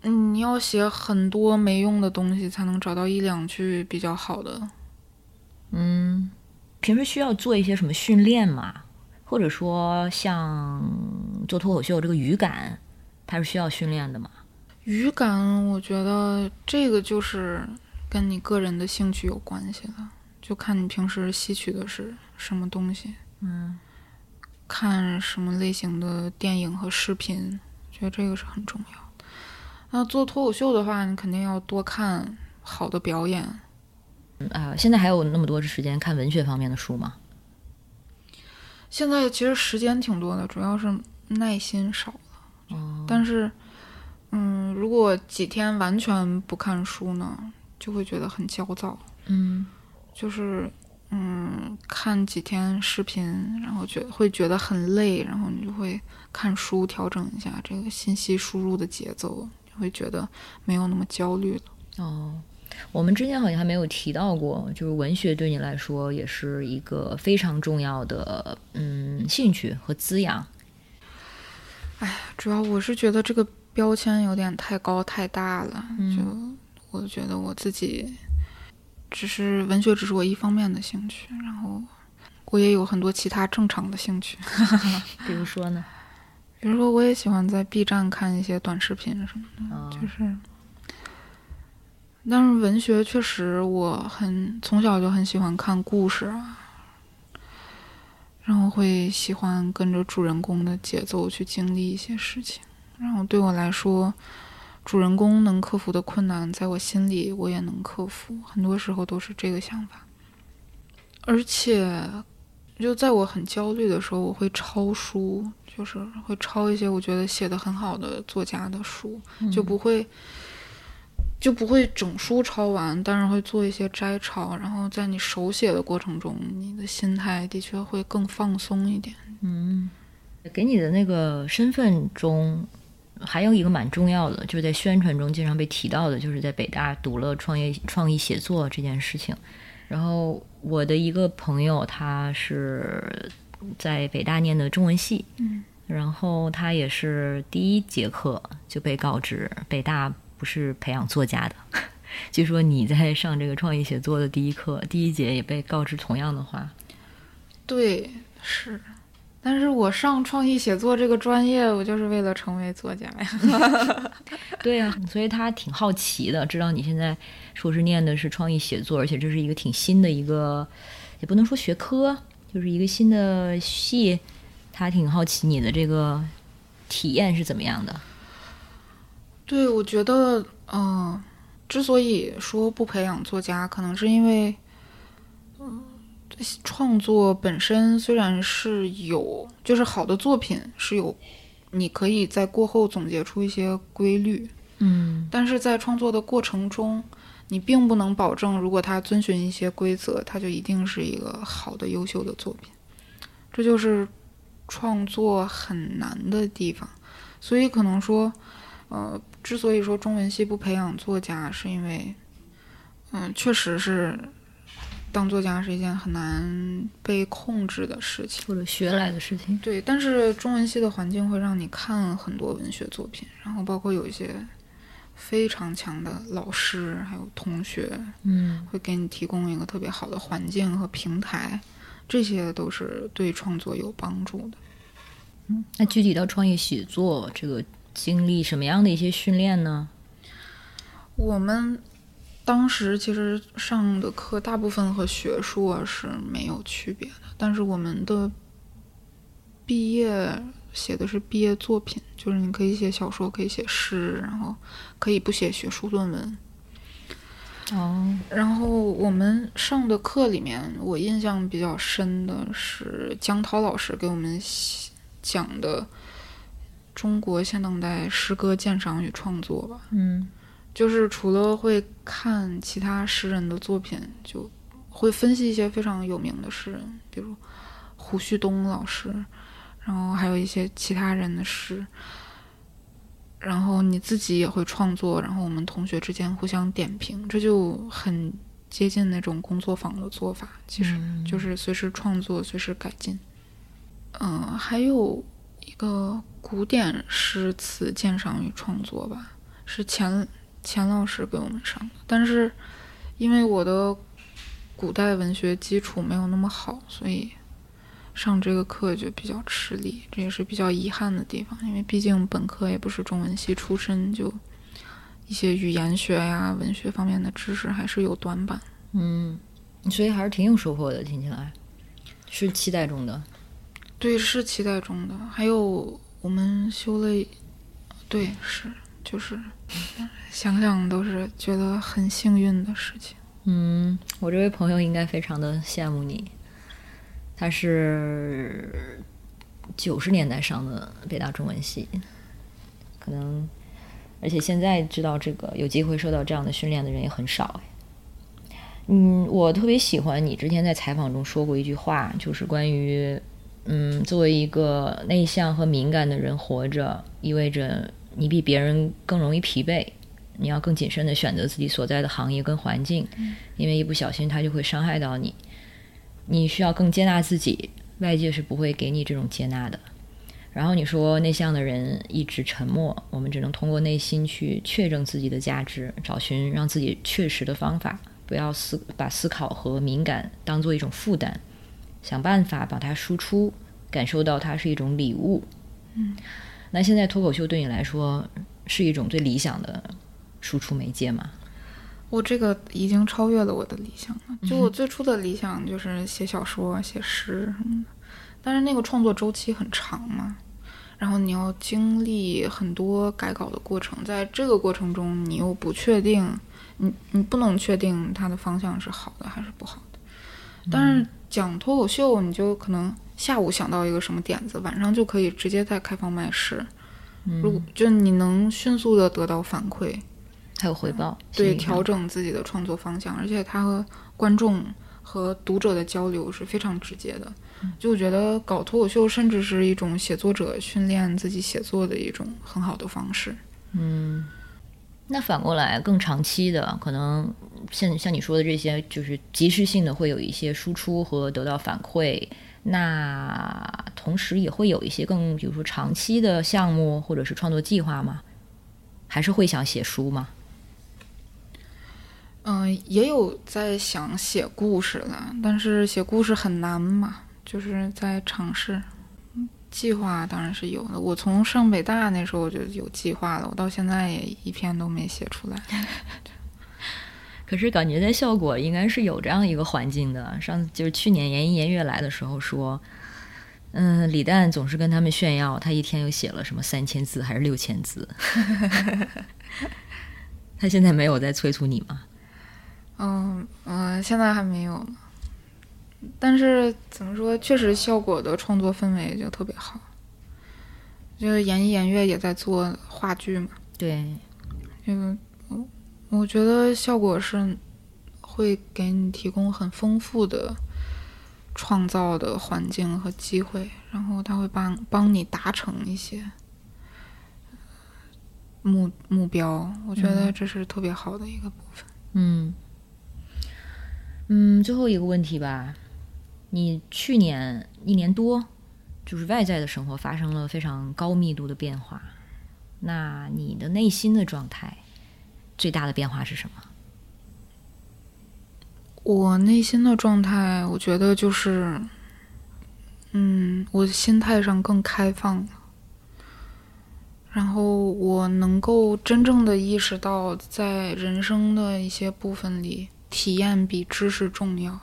嗯你要写很多没用的东西，才能找到一两句比较好的。嗯，平时需要做一些什么训练吗？或者说像做脱口秀这个语感，它是需要训练的吗？语感，我觉得这个就是跟你个人的兴趣有关系了，就看你平时吸取的是什么东西，嗯看什么类型的电影和视频，觉得这个是很重要的。那做脱口秀的话，你肯定要多看好的表演，啊、现在还有那么多时间看文学方面的书吗？现在其实时间挺多的，主要是耐心少了。哦，但是，嗯，如果几天完全不看书呢，就会觉得很焦躁。嗯就是，嗯，看几天视频，然后觉会觉得很累，然后你就会看书调整一下这个信息输入的节奏，就会觉得没有那么焦虑了。哦，我们之前好像还没有提到过，就是文学对你来说也是一个非常重要的嗯兴趣和滋养。哎主要我是觉得这个标签有点太高太大了，嗯就我觉得我自己只是文学只是我一方面的兴趣，然后我也有很多其他正常的兴趣，比如说呢？比如说我也喜欢在 B 站看一些短视频什么的，哦就是。但是文学确实我很从小就很喜欢看故事啊，然后会喜欢跟着主人公的节奏去经历一些事情。然后对我来说，主人公能克服的困难，在我心里我也能克服。很多时候都是这个想法。而且，就在我很焦虑的时候，我会抄书，就是会抄一些我觉得写的很好的作家的书，就不会。就不会整书抄完，但是会做一些摘抄，然后在你手写的过程中，你的心态的确会更放松一点。嗯，给你的那个身份中，还有一个蛮重要的，就是在宣传中经常被提到的，就是在北大读了创业创意写作这件事情。然后我的一个朋友，他是在北大念的中文系，嗯，然后他也是第一节课就被告知北大。不是培养作家的，据说你在上这个创意写作的第一课，第一节也被告知同样的话。对，是，但是我上创意写作这个专业，我就是为了成为作家呀。对呀，所以他挺好奇的，知道你现在说是念的是创意写作，而且这是一个挺新的一个，也不能说学科，就是一个新的系，他挺好奇你的这个体验是怎么样的。对，我觉得，嗯，之所以说不培养作家，可能是因为，嗯，创作本身虽然是有，就是好的作品是有，你可以在过后总结出一些规律，嗯，但是在创作的过程中，你并不能保证，如果它遵循一些规则，它就一定是一个好的、优秀的作品，这就是创作很难的地方，所以可能说，呃。之所以说中文系不培养作家，是因为，嗯，确实是当作家是一件很难被控制的事情，或者学来的事情。对，但是中文系的环境会让你看很多文学作品，然后包括有一些非常强的老师还有同学，嗯，会给你提供一个特别好的环境和平台，这些都是对创作有帮助的。嗯，那具体到创意写作这个。经历什么样的一些训练呢？我们当时其实上的课大部分和学术是没有区别的，但是我们的毕业写的是毕业作品，就是你可以写小说，可以写诗，然后可以不写学术论文。哦，然后我们上的课里面，我印象比较深的是江涛老师给我们讲的。中国现当代诗歌鉴赏与创作吧，嗯，就是除了会看其他诗人的作品，就会分析一些非常有名的诗人，比如胡旭东老师，然后还有一些其他人的诗，然后你自己也会创作，然后我们同学之间互相点评，这就很接近那种工作坊的做法，其实就是随时创作，随时改进。嗯，还有一个。古典诗词鉴赏与创作吧，是钱钱老师给我们上的。但是因为我的古代文学基础没有那么好，所以上这个课就比较吃力，这也是比较遗憾的地方。因为毕竟本科也不是中文系出身，就一些语言学呀、文学方面的知识还是有短板。嗯，所以还是挺有收获的，听起来是期待中的。对，是期待中的，还有。我们修了，对，是，就是想想都是觉得很幸运的事情。嗯，我这位朋友应该非常的羡慕你。他是九十年代上的北大中文系，可能，而且现在知道这个有机会受到这样的训练的人也很少。嗯，我特别喜欢你之前在采访中说过一句话，就是关于。嗯，作为一个内向和敏感的人活着，意味着你比别人更容易疲惫。你要更谨慎的选择自己所在的行业跟环境，因为一不小心它就会伤害到你。你需要更接纳自己，外界是不会给你这种接纳的。然后你说内向的人一直沉默，我们只能通过内心去确证自己的价值，找寻让自己确实的方法，不要思把思考和敏感当做一种负担。想办法把它输出，感受到它是一种礼物。嗯，那现在脱口秀对你来说是一种最理想的输出媒介吗？我这个已经超越了我的理想了。就我最初的理想就是写小说、写诗什么的，但是那个创作周期很长嘛，然后你要经历很多改稿的过程，在这个过程中，你又不确定，你你不能确定它的方向是好的还是不好的。但是讲脱口秀，你就可能下午想到一个什么点子，晚上就可以直接在开放麦试。如果就你能迅速的得到反馈，还有回报，对调整自己的创作方向，而且它和观众和读者的交流是非常直接的。就我觉得搞脱口秀，甚至是一种写作者训练自己写作的一种很好的方式。嗯，那反过来更长期的，可能像像你说的这些，就是及时性的会有一些输出和得到反馈。那同时也会有一些更，比如说长期的项目或者是创作计划吗？还是会想写书吗？嗯，也有在想写故事的，但是写故事很难嘛，就是在尝试。计划当然是有的，我从上北大那时候就有计划了，我到现在也一篇都没写出来。可是感觉在效果应该是有这样一个环境的。上就是去年严一严月来的时候说，嗯，李诞总是跟他们炫耀，他一天又写了什么三千字还是六千字。他现在没有在催促你吗？嗯嗯，现在还没有呢。但是怎么说，确实效果的创作氛围就特别好。就是严一严月也在做话剧嘛。对，嗯。我觉得效果是会给你提供很丰富的创造的环境和机会，然后他会帮帮你达成一些目目标。我觉得这是特别好的一个部分。嗯嗯，最后一个问题吧，你去年一年多，就是外在的生活发生了非常高密度的变化，那你的内心的状态？最大的变化是什么？我内心的状态，我觉得就是，嗯，我的心态上更开放了，然后我能够真正的意识到，在人生的一些部分里，体验比知识重要。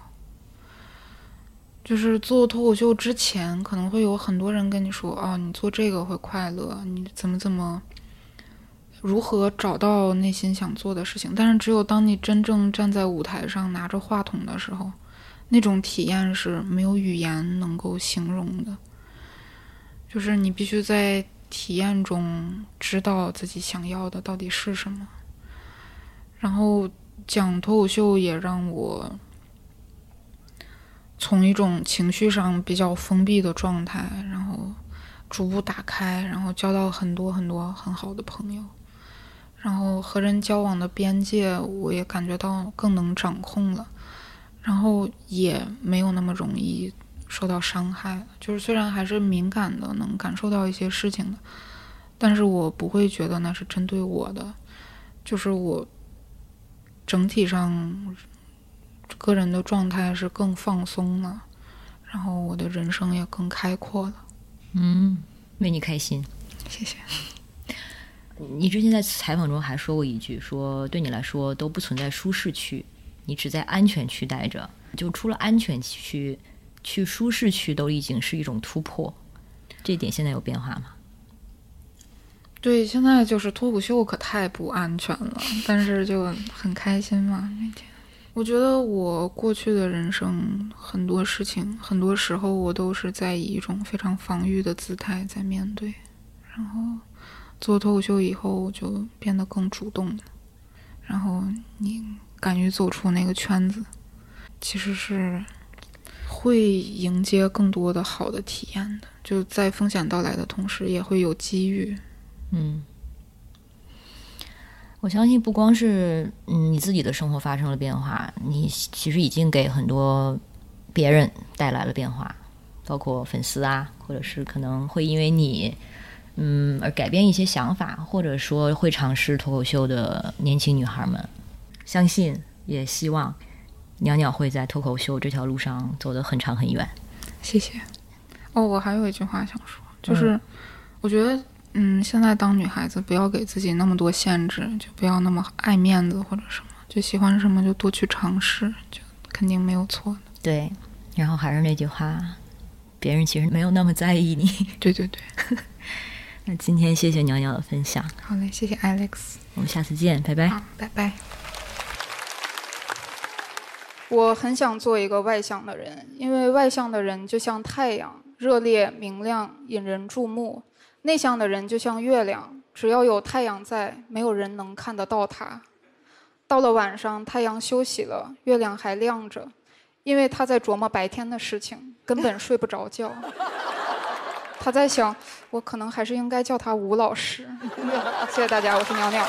就是做脱口秀之前，可能会有很多人跟你说：“哦，你做这个会快乐，你怎么怎么。”如何找到内心想做的事情？但是只有当你真正站在舞台上拿着话筒的时候，那种体验是没有语言能够形容的。就是你必须在体验中知道自己想要的到底是什么。然后讲脱口秀也让我从一种情绪上比较封闭的状态，然后逐步打开，然后交到很多很多很好的朋友。然后和人交往的边界，我也感觉到更能掌控了，然后也没有那么容易受到伤害。就是虽然还是敏感的，能感受到一些事情的，但是我不会觉得那是针对我的。就是我整体上个人的状态是更放松了，然后我的人生也更开阔了。嗯，为你开心，谢谢。你之前在采访中还说过一句，说对你来说都不存在舒适区，你只在安全区待着。就出了安全区，去舒适区都已经是一种突破。这点现在有变化吗？对，现在就是脱口秀可太不安全了，但是就很开心嘛。每天，我觉得我过去的人生很多事情，很多时候我都是在以一种非常防御的姿态在面对，然后。做脱口秀以后就变得更主动，然后你敢于走出那个圈子，其实是会迎接更多的好的体验的。就在风险到来的同时，也会有机遇。嗯，我相信不光是嗯你自己的生活发生了变化，你其实已经给很多别人带来了变化，包括粉丝啊，或者是可能会因为你。嗯，而改变一些想法，或者说会尝试脱口秀的年轻女孩们，相信也希望袅袅会在脱口秀这条路上走得很长很远。谢谢。哦，我还有一句话想说，就是我觉得，嗯，现在当女孩子不要给自己那么多限制，就不要那么爱面子或者什么，就喜欢什么就多去尝试，就肯定没有错的。对，然后还是那句话，别人其实没有那么在意你。对对对。那今天谢谢鸟鸟的分享。好嘞，谢谢 Alex。我们下次见，拜拜。好，拜拜。我很想做一个外向的人，因为外向的人就像太阳，热烈明亮，引人注目；内向的人就像月亮，只要有太阳在，没有人能看得到它。到了晚上，太阳休息了，月亮还亮着，因为他在琢磨白天的事情，根本睡不着觉。他在想，我可能还是应该叫他吴老师。谢谢大家，我是鸟鸟。